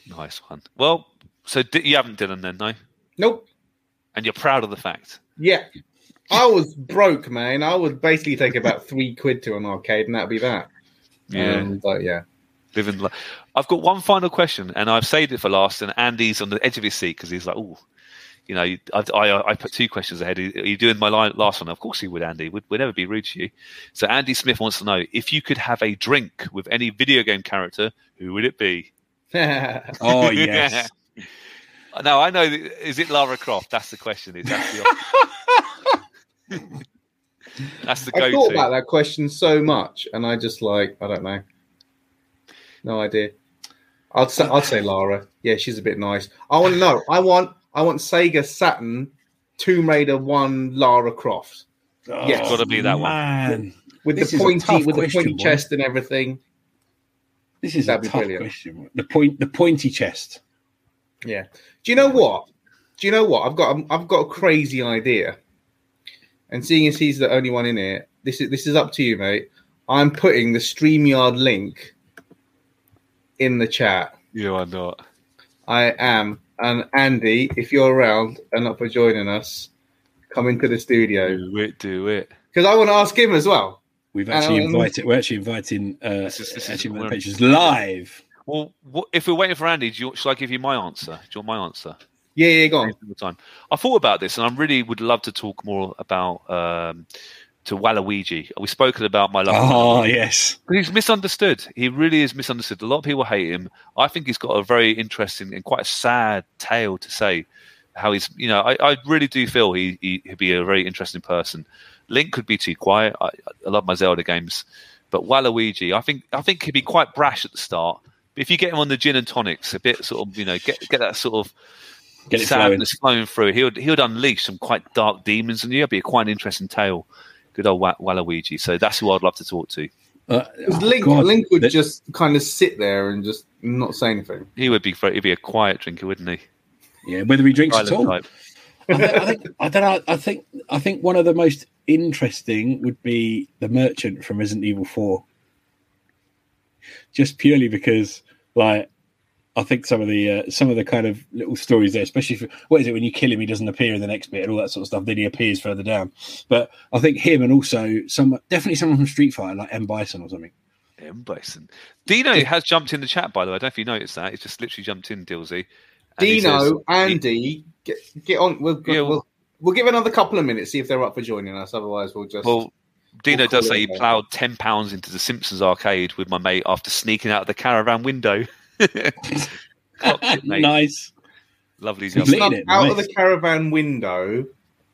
Nice one. Well, so di- you haven't Dylan then, no? Nope. And you're proud of the fact. Yeah. I was broke, man. I would basically take about three quid to an arcade, and that'd be that. Um, but yeah. living. Li- I've got one final question, and I've saved it for last. And Andy's on the edge of his seat because he's like, "Oh, you know, I, I, I put two questions ahead. Are you doing my last one? Of course he would, Andy. Would would never be rude to you." So Andy Smith wants to know if you could have a drink with any video game character, who would it be? Oh yes. No, I know. Is it Lara Croft? That's the question. Is that the That's the I thought about that question so much, and I just like I don't know, no idea. I'd say I'd say Lara. Yeah, she's a bit nice. I want to know. I want I want Sega Saturn Tomb Raider One Lara Croft oh, Yeah, it's gotta be that one. Man, with This the pointy tough with the pointy boy. chest and everything. this is That'd a be tough brilliant. question. The point, the pointy chest. Yeah. Do you know what? Do you know what? I've got I've got a crazy idea. And seeing as he's the only one in it, this is this is up to you, mate. I'm putting the StreamYard link in the chat. You are not. I am. And Andy, if you're around and up for joining us, come into the studio. Do it. Do it. Because I want to ask him as well. We've actually Um, invited. We're actually inviting. Uh, This is- this is- actually we're- pictures live. Well, what, if we're waiting for Andy, do you, shall I give you my answer? Do you want my answer? Yeah, yeah, go on. Time. I thought about this, and I really would love to talk more about um, to Waluigi. We've spoken about my love. Oh yes, he's misunderstood. He really is misunderstood. A lot of people hate him. I think he's got a very interesting and quite a sad tale to say. How he's, you know, I, I really do feel he, he he'd be a very interesting person. Link could be too quiet. I, I love my Zelda games, but Waluigi, I think I think he'd be quite brash at the start. But if you get him on the gin and tonics, a bit sort of, you know, get get that sort of get it flowing. sadness flowing through, he would he would unleash some quite dark demons, and it'd be quite an interesting tale. Good old Wa- Waluigi. So that's who I'd love to talk to. Uh, 'Cause oh, Link, God. Link would That- just kind of sit there and just not say anything. He would be very, he'd be a quiet drinker, wouldn't he? yeah, whether he drinks at all. type. I, think, I, think, I don't know. I think I think one of the most interesting would be the merchant from Resident Evil Four, just purely because, like, I think some of the uh, some of the kind of little stories there, especially for what is it when you kill him, he doesn't appear in the next bit and all that sort of stuff. Then he appears further down. But I think him and also some definitely someone from Street Fighter, like M Bison or something. M. Bison. Dino has jumped in the chat, by the way. I don't know if you noticed that. He's just literally jumped in, Dilsey. And Dino, says- Andy, get get on. We'll, Yeah, we'll, well- we'll give another couple of minutes, see if they're up for joining us. Otherwise, we'll just. Well, Dino does say he ploughed ten pounds into the Simpsons arcade with my mate after sneaking out of the caravan window. It, nice. Lovely He's snuck it, out of the caravan window,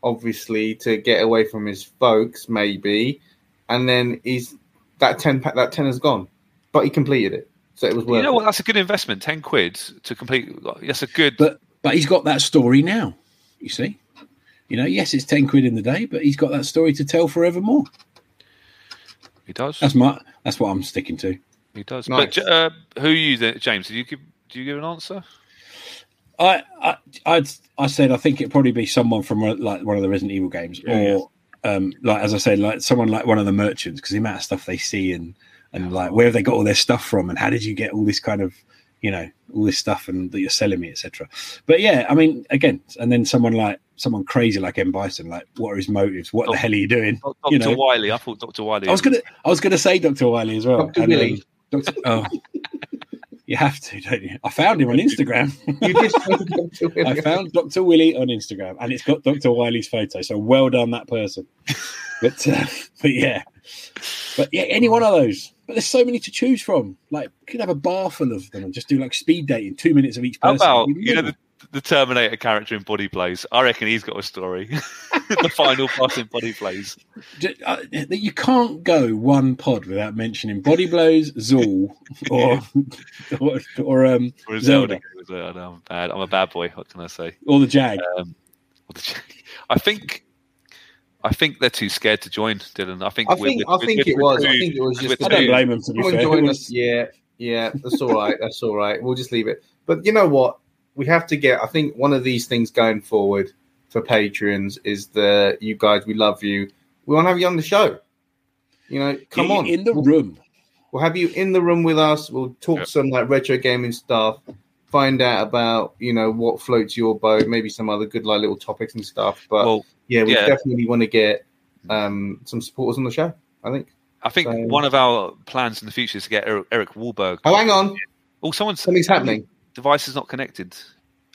obviously to get away from his folks, maybe, and then he's that ten that ten is gone, but he completed it, so it was worth. You know it. what? That's a good investment. Ten quid to complete. That's a good. But but he's got that story now. You see, you know, yes, it's ten quid in the day, but he's got that story to tell forevermore. He does. That's my that's what I'm sticking to. He does. Nice. But uh, who are you, then, James? Did you give? Do you give an answer? I I I'd, I said I think it'd probably be someone from like one of the Resident Evil games, Yeah, or um, like as I said, like someone like one of the merchants because the amount of stuff they see and and like where have they got all their stuff from and how did you get all this kind of you know all this stuff and that you're selling me etc. But yeah, I mean again, and then someone like someone crazy like M Bison, like what are his motives? What Oh. the hell are you doing? Doctor You know. Wily. I thought Doctor Wily. I was gonna I was gonna say Dr. Wily as well. Dr. And, um, Dr. Oh. You have to, don't you? I found him on Instagram. You did something to him. I found Dr. Willie on Instagram, and it's got Dr. Wily's photo. So well done, that person. But uh, but yeah, but yeah, any one of those. But there's so many to choose from. Like, you could have a bar full of them and just do like speed dating, two minutes of each person. How about you know the, the Terminator character in Body Blows? I reckon he's got a story. the final boss in Body Blows. Ju- uh, you can't go one pod without mentioning Body Blows, Zool, or or, or um Or Zelda. Zelda. I know, I'm bad. I'm a bad boy. What can I say? or the Jag. Um, I think. I think they're too scared to join, Dylan. I think. I we're- think we're- I think we're- it was. we're I think it was just. I a don't bit- blame him to be fair. join us. Yeah, yeah, that's all right. That's all right. We'll just leave it. But you know what? We have to get. I think one of these things going forward for patrons is the you guys. We love you. We want to have you on the show. You know, come you on in the We'll- room. We'll have you in the room with us. We'll talk Yep. some like retro gaming stuff. Find out about you know what floats your boat. Maybe some other good like little topics and stuff. But Well, yeah, we yeah. definitely want to get um some supporters on the show. I think. I think So- one of our plans in the future is to get Eric, Eric Wahlberg. Oh, hang on. Oh, someone's Something's happening. device is not connected.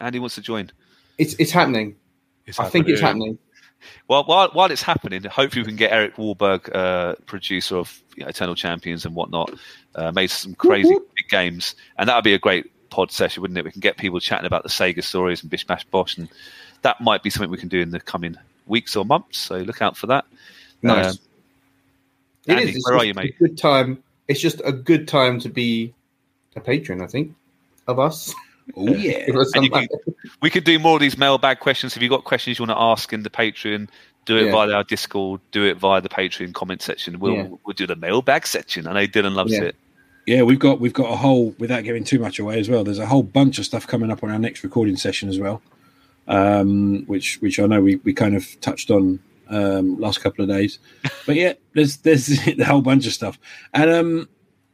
Andy wants to join. It's it's happening. I think it's happening. Well, while, while it's happening, hopefully we can get Eric Wahlberg, uh, producer of you know, Eternal Champions and whatnot, uh, made some crazy big games, and that would be a great pod session, wouldn't it? We can get people chatting about the Sega stories and Bish Bash Bosh, and that might be something we can do in the coming weeks or months. So look out for that. Nice. Um, It Andy, is. It's where are just you, a mate? Good time. It's just a good time to be a patron. I think of us. Oh yeah. And you can- we could do more of these mailbag questions. If you've got questions you want to ask in the Patreon, do it Yeah. via our Discord, do it via the Patreon comment section. We'll Yeah. we'll do the mailbag section. I know Dylan loves Yeah. it. Yeah, we've got we've got a whole without giving too much away as well. There's a whole bunch of stuff coming up on our next recording session as well, um, which which I know we, we kind of touched on um, last couple of days. But yeah, there's there's a whole bunch of stuff, and um,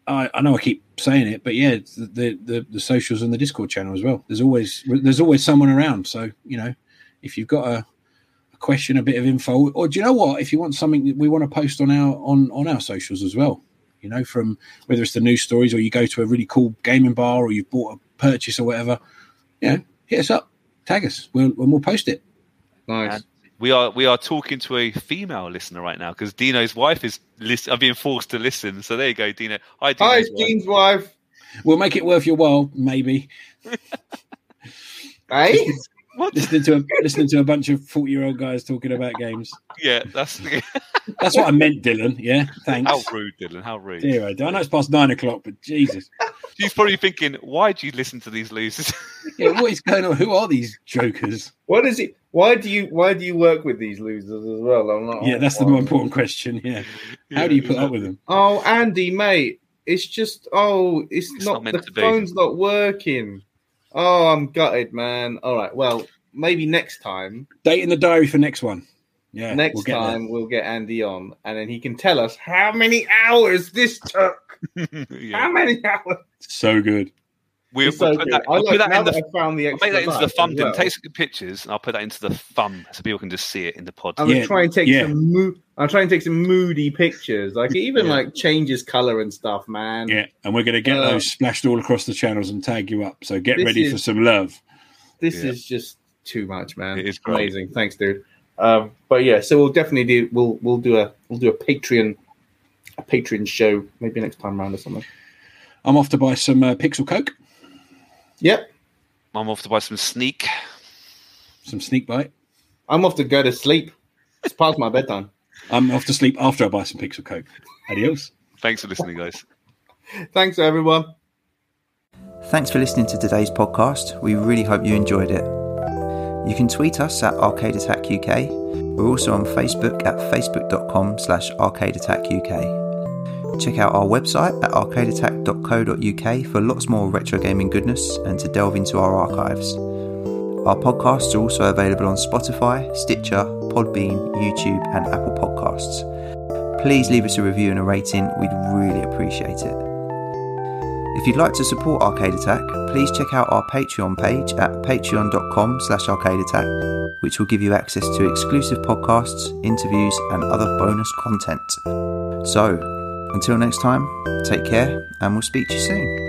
I, I know I keep saying it, but yeah, the, the the socials and the Discord channel as well. There's always there's always someone around, so you know if you've got a, a question, a bit of info, or do you know what? If you want something that we want to post on our on on our socials as well, you know, from whether it's the news stories or you go to a really cool gaming bar or you've bought a purchase or whatever, you know, hit us up, tag us, we'll, and we'll post it. nice. And we are we are talking to a female listener right now because Dino's wife is listen. I'm being forced to listen. So there you go, Dino. Hi, Dino's Hi, wife. Dean's wife. We'll make it worth your while, maybe. Hey, What? listening to a, listening to a bunch of forty year old guys talking about games. Yeah, that's That's what I meant, Dylan. Yeah, thanks. how rude, Dylan. How rude. Dear, I know it's past nine o'clock, but Jesus, She's probably thinking, why do you listen to these losers? yeah, what is going on? Who are these jokers? what is it? Why do you why do you work with these losers as well? I'm not. Yeah, that's the more important question. Yeah, how do you put up with them? Oh, Andy, mate, it's just oh, it's, It's not, not meant the to be. phone's not working. Oh, I'm gutted, man. All right, well, maybe next time. Date in the diary for next one. Yeah, next we'll get there. time we'll get Andy on, and then he can tell us how many hours this took. How many hours? So good. We'll, we'll so put good. that, I we'll like, put that in the that I found the I'll extra make that into the life thumb. well, take some pictures, and I'll put that into the thumb so people can just see it in the pod. I'm Yeah, gonna try and take yeah. some. Mo- I'm trying to take some moody pictures. Like it even Yeah. like changes color and stuff, man. Yeah, and we're going to get Uh, those splashed all across the channels and tag you up. So get ready is- for some love. This Yeah. is just too much, man. It is great. amazing. Thanks, dude. Um, but yeah, so we'll definitely do. We'll we'll do a we'll do a Patreon a Patreon show maybe next time round or something. I'm off to buy some uh, Pixel Coke, Yep, I'm off to buy some sneak. some Sneak Bite. I'm off to go to sleep. It's past my bedtime. I'm off to sleep after I buy some Pixel Coke. Adios. Thanks for listening, guys. Thanks, everyone. Thanks for listening to today's podcast. We really hope you enjoyed it. You can tweet us at Arcade Attack UK. We're also on Facebook at facebook.com slash Arcade Attack UK. Check out our website at arcadeattack.co.uk for lots more retro gaming goodness and to delve into our archives. Our podcasts are also available on Spotify, Stitcher, Podbean, YouTube, and Apple Podcasts. Please leave us a review and a rating, we'd really appreciate it. If you'd like to support Arcade Attack, please check out our Patreon page at patreon.com slash arcadeattack, which will give you access to exclusive podcasts, interviews, and other bonus content. So, until next time, take care, and we'll speak to you soon.